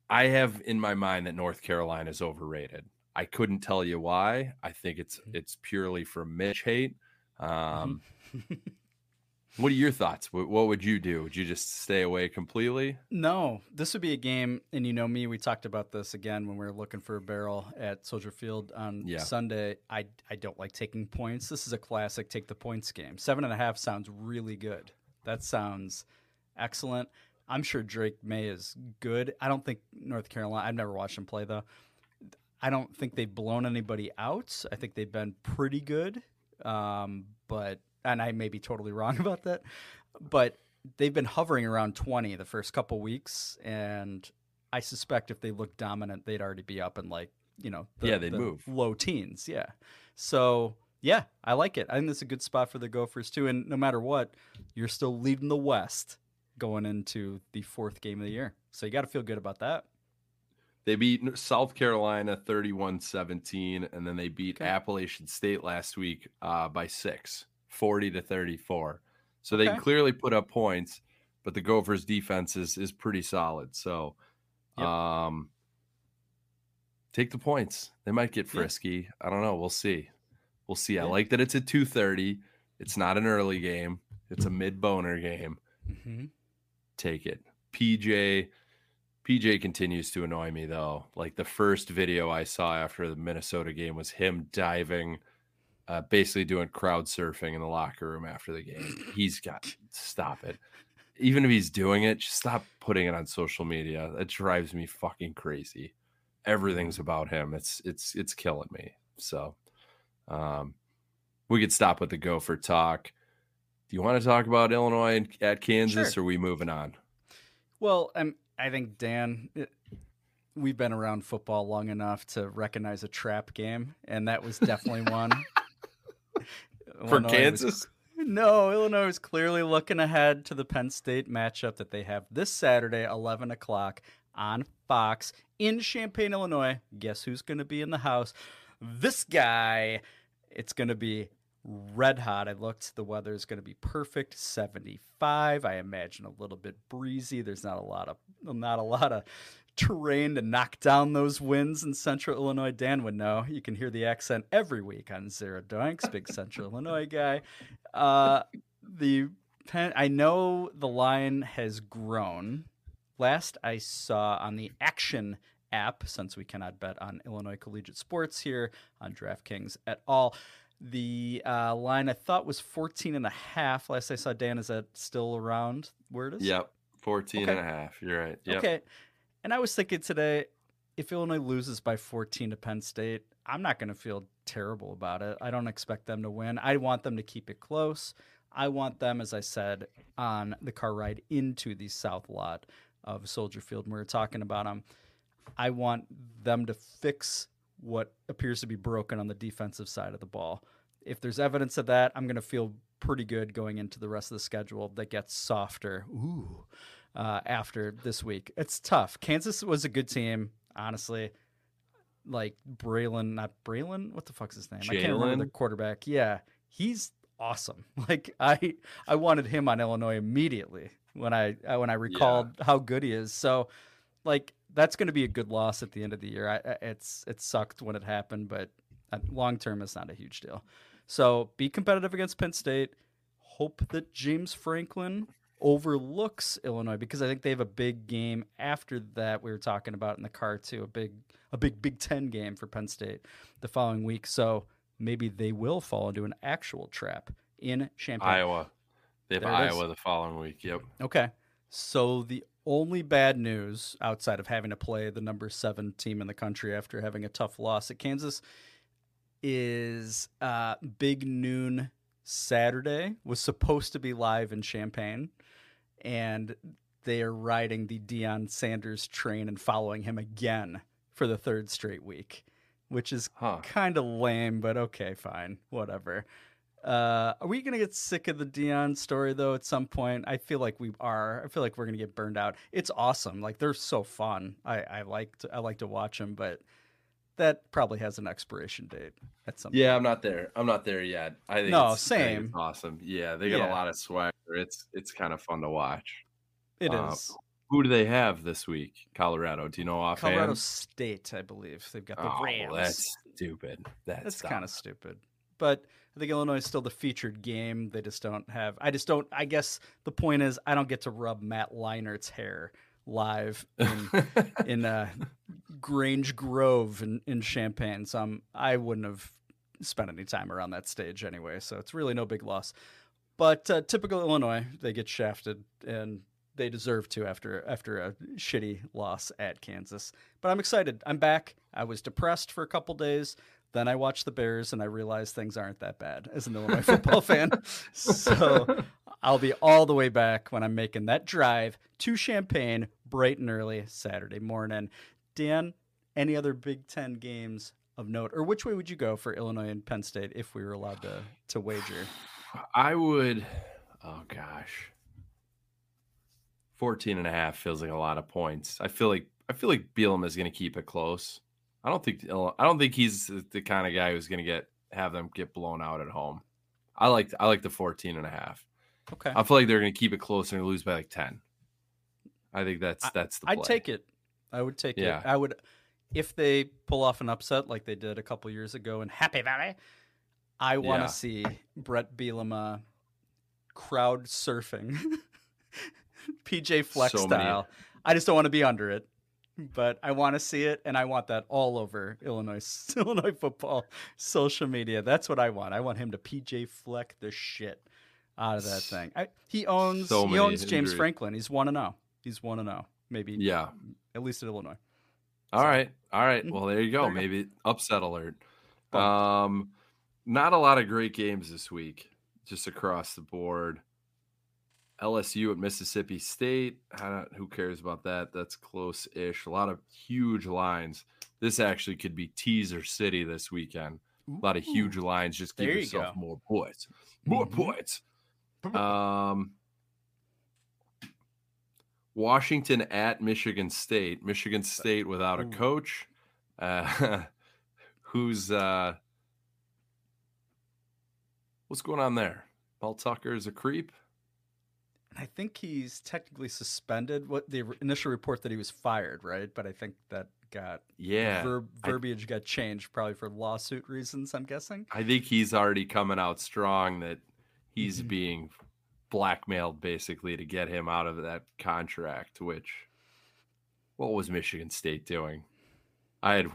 I have in my mind that North Carolina is overrated. I couldn't tell you why. I think it's it's purely from Mitch hate. Um, what are your thoughts? What, what would you do? Would you just stay away completely? No, this would be a game, and you know me. We talked about this again when we were looking for a barrel at Soldier Field on Yeah. Sunday. I I don't like taking points. This is a classic take the points game. Seven and a half sounds really good. That sounds excellent. I'm sure Drake Maye is good. I don't think North Carolina. I've never watched him play though. I don't think they've blown anybody out. I think they've been pretty good. Um, but and I may be totally wrong about that, but they've been hovering around 20 the first couple weeks, and I suspect if they look dominant, they'd already be up in like you know the, Yeah, they'd the move. low teens. Yeah, so yeah, I like it. I think that's a good spot for the Gophers too. And no matter what, you're still leading the West going into the fourth game of the year, so you got to feel good about that. They beat South Carolina 31 17, and then they beat Okay. Appalachian State last week uh, by six, 40 to 34. So they clearly put up points, but the Gophers' defense is, is pretty solid. So um, take the points. They might get Yeah. frisky. I don't know. We'll see. We'll see. I like that it's at 2:30. It's not an early game. It's a mid boner game. Mm-hmm. Take it. PJ PJ continues to annoy me though. Like the first video I saw after the Minnesota game was him diving, uh, basically doing crowd surfing in the locker room after the game. He's got stop it. Even if he's doing it, just stop putting it on social media. That drives me fucking crazy. Everything's about him. It's it's it's killing me. So um we could stop with the gopher talk. Do you want to talk about Illinois and at Kansas Sure. or are we moving on? Well, I'm, I think Dan, it- we've been around football long enough to recognize a trap game, and that was definitely one. For Illinois was- Kansas? no, Illinois is clearly looking ahead to the Penn State matchup that they have this Saturday, 11 o'clock on Fox in Champaign, Illinois. Guess who's going to be in the house? This guy. It's going to be red hot. I looked. The weather is going to be perfect, 75. I imagine a little bit breezy. There's not a lot of not a lot of terrain to knock down those winds in central Illinois. Dan would know. You can hear the accent every week on Zero Doinks, big central Illinois guy. Uh, the Penn, I know the line has grown. Last I saw on the Action app, since we cannot bet on Illinois collegiate sports here on DraftKings at all, the uh, line I thought was 14 and a half. Last I saw, Dan, is that still around where it is? Yep. 14 Okay. and a half. You're right. Yep. Okay. And I was thinking today, if Illinois loses by 14 to Penn State, I'm not going to feel terrible about it. I don't expect them to win. I want them to keep it close. I want them, as I said, on the car ride into the south lot of Soldier Field. when We were talking about them. I want them to fix what appears to be broken on the defensive side of the ball. If there's evidence of that, I'm going to feel pretty good going into the rest of the schedule that gets softer. Ooh, uh, after this week, it's tough. Kansas was a good team, honestly. Like Braylon, not Braylon. What the fuck's his name? I can't remember the quarterback. Yeah, he's awesome. Like I, I wanted him on Illinois immediately when I when I recalled how good he is. So, like that's going to be a good loss at the end of the year. I, it's it sucked when it happened, but uh, long term, it's not a huge deal. So be competitive against Penn State. Hope that James Franklin overlooks Illinois because I think they have a big game after that. We were talking about in the car too, a big a big Big Ten game for Penn State the following week. So maybe they will fall into an actual trap in Champaign. Iowa. They have it is. Iowa the following week. Yep. Okay. So the only bad news outside of having to play the number seven team in the country after having a tough loss at Kansas is uh, Big Noon Saturday was supposed to be live in Champaign, and they are riding the Deion Sanders train and following him again for the third straight week, which is kind of lame, but okay, fine, whatever. Uh, are we gonna get sick of the Deion story though? At some point, I feel like we are. I feel like we're gonna get burned out. It's awesome. Like they're so fun. I I like to I like to watch them, but that probably has an expiration date at some. Yeah, I'm not there. I'm not there yet. I think No, think same. it's awesome. Yeah, they got Yeah. a lot of swagger. It's it's kind of fun to watch. It Uh, is. Who do they have this week? Colorado. Do you know offhand? Colorado State, I believe they've got the Oh, Rams. that's stupid. That's, That's kind of stupid. But I think Illinois is still the featured game. They just don't have. I just don't. I guess the point is, I don't get to rub Matt Leinart's hair live in in uh, Grange Grove in, in Champaign. So I'm, I wouldn't have spent any time around that stage anyway. So it's really no big loss. But uh, typical Illinois, they get shafted and they deserve to after after a shitty loss at Kansas. But I'm excited. I'm back. I was depressed for a couple days. Then I watched the Bears and I realized things aren't that bad as an Illinois football fan. So I'll be all the way back when I'm making that drive to Champaign bright and early Saturday morning. Dan, any other Big Ten games of note? Or which way would you go for Illinois and Penn State if we were allowed to, to wager? I would. Oh gosh. 14 and a half feels like a lot of points. I feel like I feel like Bielema is going to keep it close. I don't think uh, I don't think he's the- kind of guy who's going to get have them get blown out at home. I like I like the 14 and a half. Okay. I feel like they're going to keep it close and lose by like 10. I think that's that's the I'd take it. I would take Yeah. it. I would if they pull off an upset like they did a couple years ago in Happy Valley. I want to Yeah. see Bret Bielema crowd surfing, PJ Fleck So many- style. I just don't want to be under it, but I want to see it, and I want that all over Illinois Illinois football social media. That's what I want. I want him to PJ Fleck the shit out of that thing. I, he owns So he owns James. Franklin. He's one to zero. He's one to zero. Maybe Yeah. at least at Illinois. All right. All right. Mm, Well, there you go. there you go. Maybe upset alert. Um, not a lot of great games this week, just across the board. LSU at Mississippi State. Who cares about that? That's close ish. A lot of huge lines. This actually could be teaser city this weekend. A lot of huge lines. Just give There yourself more points. More Mhm. points. Um, Washington at Michigan State. Michigan State without a coach. Uh, who's uh, what's going on there? Paul Tucker is a creep. I think he's technically suspended. What the initial report that he was fired, right? But I think that got Yeah, ver- I- verbiage got changed probably for lawsuit reasons. I'm guessing. I think he's already coming out strong that he's Mhm. being blackmailed basically to get him out of that contract. Which, what was Michigan State doing? I had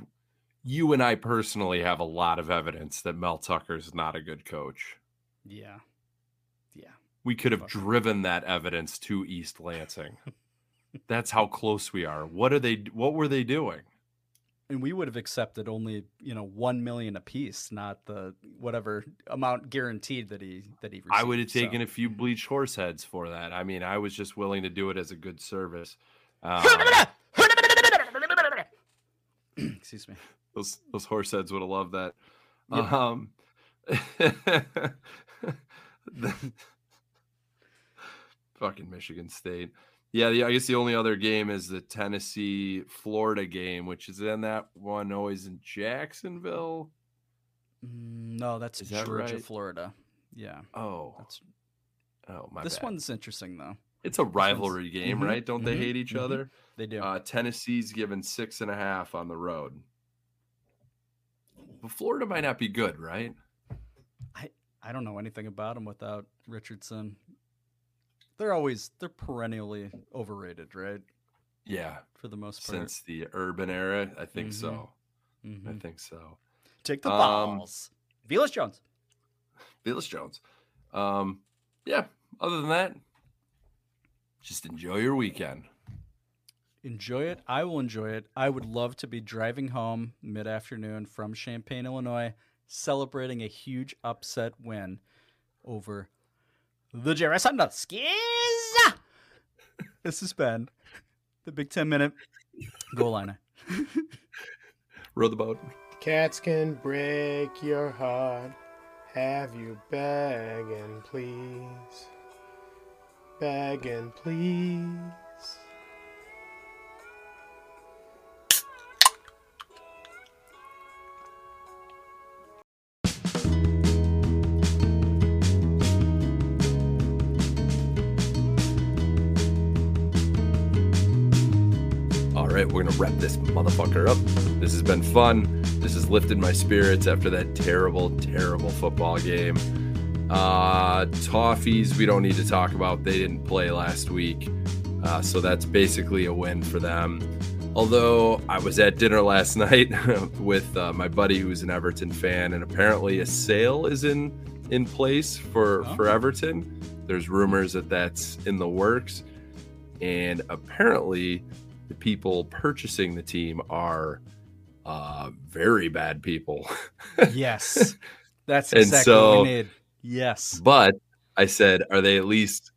you and I personally have a lot of evidence that Mel Tucker's not a good coach. Yeah. We could have driven that evidence to East Lansing. That's how close we are. What are they? What were they doing? And we would have accepted only, you know, one million apiece, not the whatever amount guaranteed that he that he received. I would have so. taken a few bleached horse heads for that. I mean, I was just willing to do it as a good service. Um, Excuse me. those those horse heads would have loved that. Yep. Um, fucking Michigan State. Yeah, the, I guess the only other game is the Tennessee Florida game, which is then that one always in Jacksonville. Mm, No, that's Is that Georgia, right? Florida. Yeah. Oh, That's oh my this bad. one's interesting though. It's a rivalry game, Mhm, right? Don't they mhm, hate each mhm. other? They do. Uh, Tennessee's given six and a half on the road. But Florida might not be good, right? I I don't know anything about them without Richardson. They're always they're perennially overrated, right? Yeah. For the most part. Since the urban era, I think Mhm. so. I Mhm. think so. Take the Um, balls. Velus Jones. Felix Jones. Um, yeah. Other than that, just enjoy your weekend. Enjoy it. I will enjoy it. I would love to be driving home mid afternoon from Champaign, Illinois, celebrating a huge upset win over the Jerry Sandusky's. This has been the Big Ten Minute Goal Line. Row the boat. Cats can break your heart. Have you begging, please? Begging, please. Right, we're gonna wrap this motherfucker up. This has been fun. This has lifted my spirits after that terrible, terrible football game. Uh, Toffees, we don't need to talk about. They didn't play last week, uh, so that's basically a win for them. Although I was at dinner last night with uh, my buddy who's an Everton fan, and apparently a sale is in in place for for Everton. There's rumors that that's in the works, and apparently the people purchasing the team are uh, very bad people. Yes. That's exactly what we need. Yes. But I said, are they at least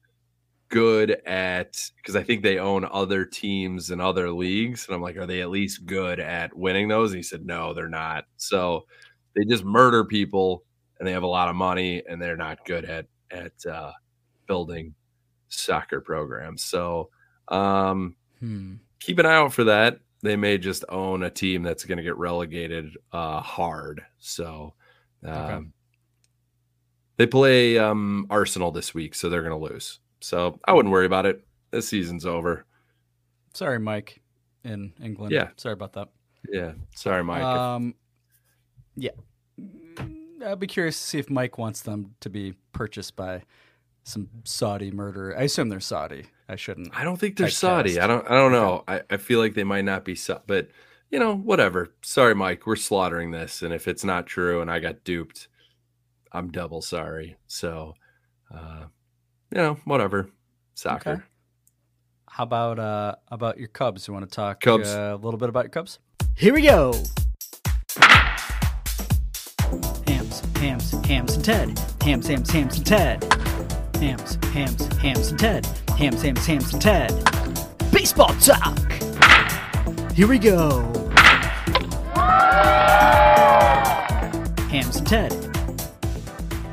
good at? Because I think they own other teams and other leagues, and I'm like, are they at least good at winning those? And he said, no, they're not. So they just murder people, and they have a lot of money, and they're not good at at uh, building soccer programs. So um, Hmm. Keep an eye out for that. They may just own a team that's going to get relegated uh, hard. So um, they play um, Arsenal this week, so they're going to lose. So I wouldn't worry about it. This season's over. Sorry, Mike in England. Yeah. Sorry about that. Yeah. Sorry, Mike. Um, yeah. I'd be curious to see if Mike wants them to be purchased by some Saudi murderer. I assume they're Saudi. I shouldn't. I don't think they're typecast. Saudi. I don't. I don't know. I, I feel like they might not be. Sa- But you know, whatever. Sorry, Mike. We're slaughtering this, and if it's not true, and I got duped, I'm double sorry. So, uh, you know, whatever. Soccer. Okay. How about uh about your Cubs? You want to talk Cubs. uh, a little bit about your Cubs? Here we go. Hams, hams, hams and Ted. Hams, hams, hams and Ted. Hams, hams, hams and Ted. Hams, hams, hams and Ted. Baseball talk. Here we go. Hams and Ted.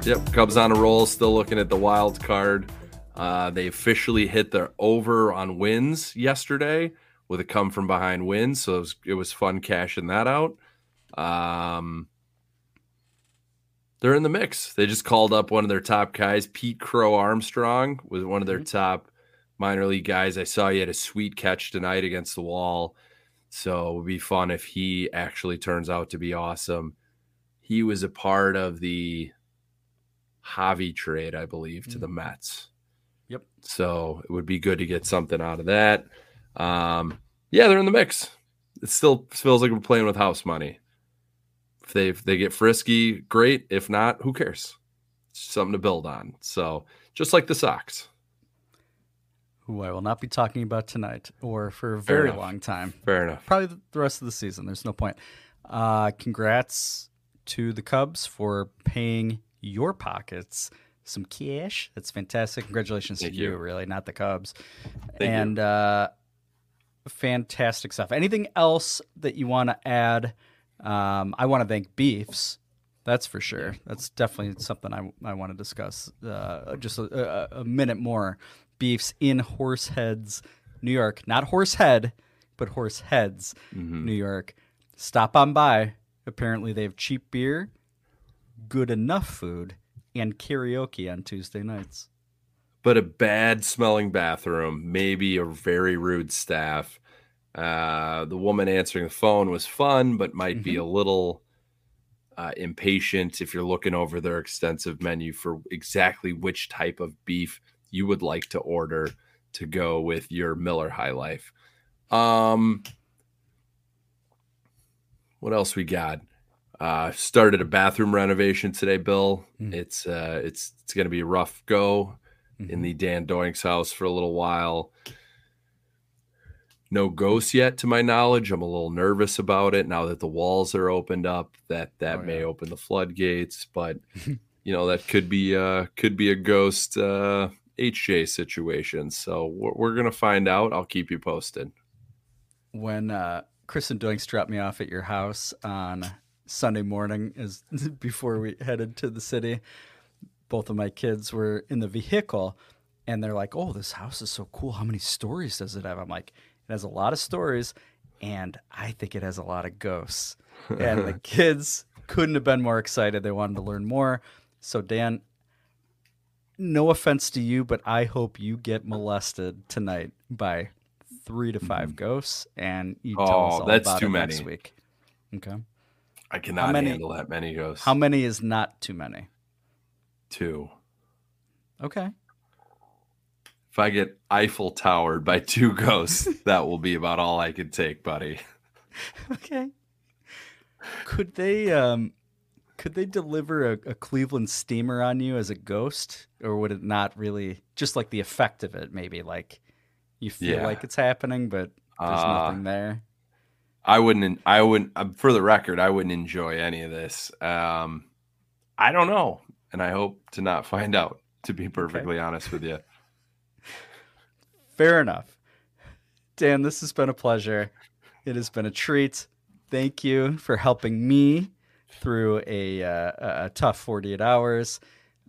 Yep, Cubs on a roll. Still looking at the wild card. Uh, they officially hit their over on wins yesterday with a come from behind win, so it was, it was fun cashing that out. Um, they're in the mix. They just called up one of their top guys, Pete Crow Armstrong, was one of their top minor league guys. I saw he had a sweet catch tonight against the wall, so it would be fun if he actually turns out to be awesome. He was a part of the Javy trade, I believe, to the Mets. Yep. So it would be good to get something out of that. Um, yeah, they're in the mix. It still feels like we're playing with house money. If they if they get frisky, great. If not, who cares? It's something to build on. So just like the Sox. Who I will not be talking about tonight or for a very long time. Fair enough. Probably the- rest of the season. There's no point. Uh, congrats to the Cubs for paying your pockets some cash. That's fantastic. Congratulations Thank to you, you. really, not the Cubs. Thank and uh, fantastic stuff. Anything else that you want to add? Um, I want to thank Beefs. That's for sure. That's definitely something I, I want to discuss. Uh, just a, a, a minute more. Beefs in Horseheads, New York. Not Horsehead, but Horseheads, Mm-hmm. New York. Stop on by. Apparently, they have cheap beer, good enough food, and karaoke on Tuesday nights. but a bad smelling bathroom, maybe a very rude staff. Uh, the woman answering the phone was fun, but might be a little uh, impatient if you're looking over their extensive menu for exactly which type of beef you would like to order to go with your Miller High Life. Um, what else we got? Uh, started a bathroom renovation today, Bill. It's uh, it's it's going to be a rough go in the Dan Doink's house for a little while. No ghosts yet, to my knowledge. I'm a little nervous about it now that the walls are opened up. That that may open the floodgates, but you know that could be uh could be a ghost uh HJ situation. So we're, we're gonna find out. I'll keep you posted. when uh, Chris and Doinks dropped me off at your house on Sunday morning, as before we headed to the city, both of my kids were in the vehicle, and they're like, "Oh, this house is so cool. How many stories does it have?" I'm like, "It has a lot of stories, and I think it has a lot of ghosts." and the kids couldn't have been more excited. They wanted to learn more. So Dan, no offense to you, but I hope you get molested tonight by three to 5 ghosts, and you tell us Mm-hmm. Oh, all that's about too it next week. Okay. I cannot many- handle that many ghosts. How many is not too many? Two. Okay. If I get Eiffel Towered by two ghosts, that will be about all I can take, buddy. Okay. Could they um could they deliver a, a Cleveland steamer on you as a ghost, or would it not really just like the effect of it? Maybe like you feel Yeah. like it's happening, but there's Uh, nothing there. I wouldn't. I wouldn't. uh, For the record, I wouldn't enjoy any of this. Um, I don't know, and I hope to not find out. To be perfectly honest with you, Fair enough. Dan, this has been a pleasure. It has been a treat. Thank you for helping me through a, uh, a- tough 48 hours.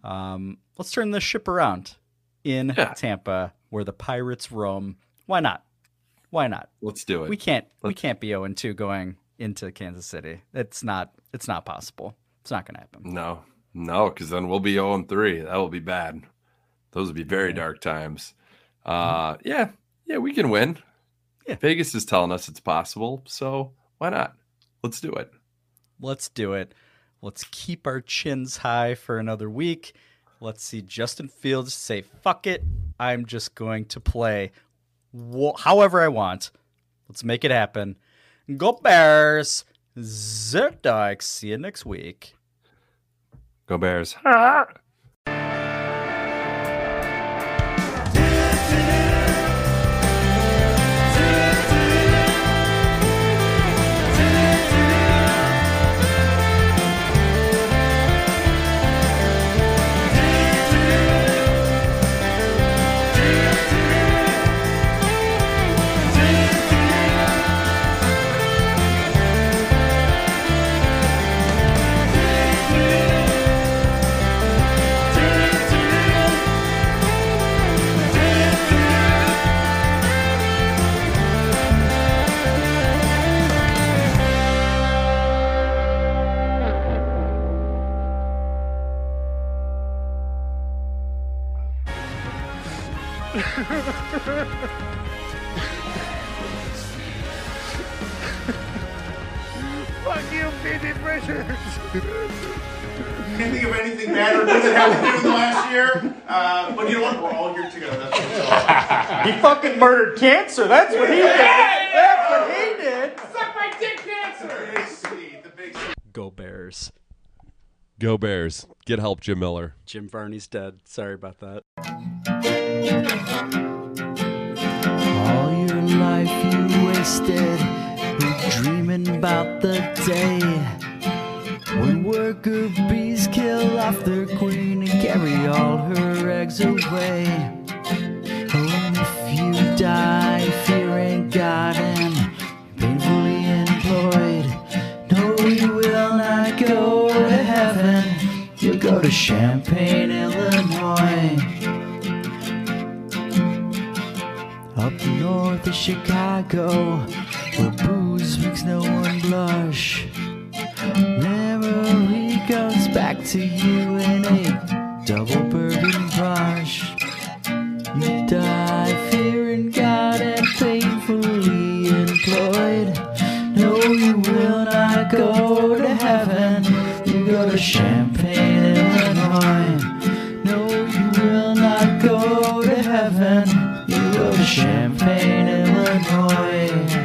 Um, let's turn this ship around in Tampa where the Pirates roam. Why not? Why not? let's do it. We can't we can't be 0 2 going into Kansas City. It's not it's not possible. It's not going to happen. No, no, because then we'll be 0 and 3. That will be bad. Those would be very dark times. Uh, yeah, yeah, we can win. Yeah. Vegas is telling us it's possible, so why not? Let's do it. Let's do it. Let's keep our chins high for another week. Let's see Justin Fields say, fuck it. I'm just going to play wh- however I want. Let's make it happen. Go Bears. Dogs. See you next week. Go Bears. Fuck you, Phoebe Bridgers! can't think of anything bad or good that happened to him last year. Uh, but you know what? We're all here together. That's what it's all about. He fucking murdered cancer. That's what he did. That's what he did. Suck my dick, cancer. Go Bears. Go Bears. Get help, Jim Miller. Jim Varney's dead. Sorry about that. All your life you wasted dreaming about the day when worker bees kill off their queen and carry all her eggs away. Oh, and if you die fearing God and painfully employed, no, you will not go to heaven. You'll go to Champaign, Illinois. Up north of Chicago, where booze makes no one blush. Memory comes back to you in a double bourbon brush. You die fearing God and painfully employed. No, you will not go to heaven. You go to Champaign, Champaign, Illinois.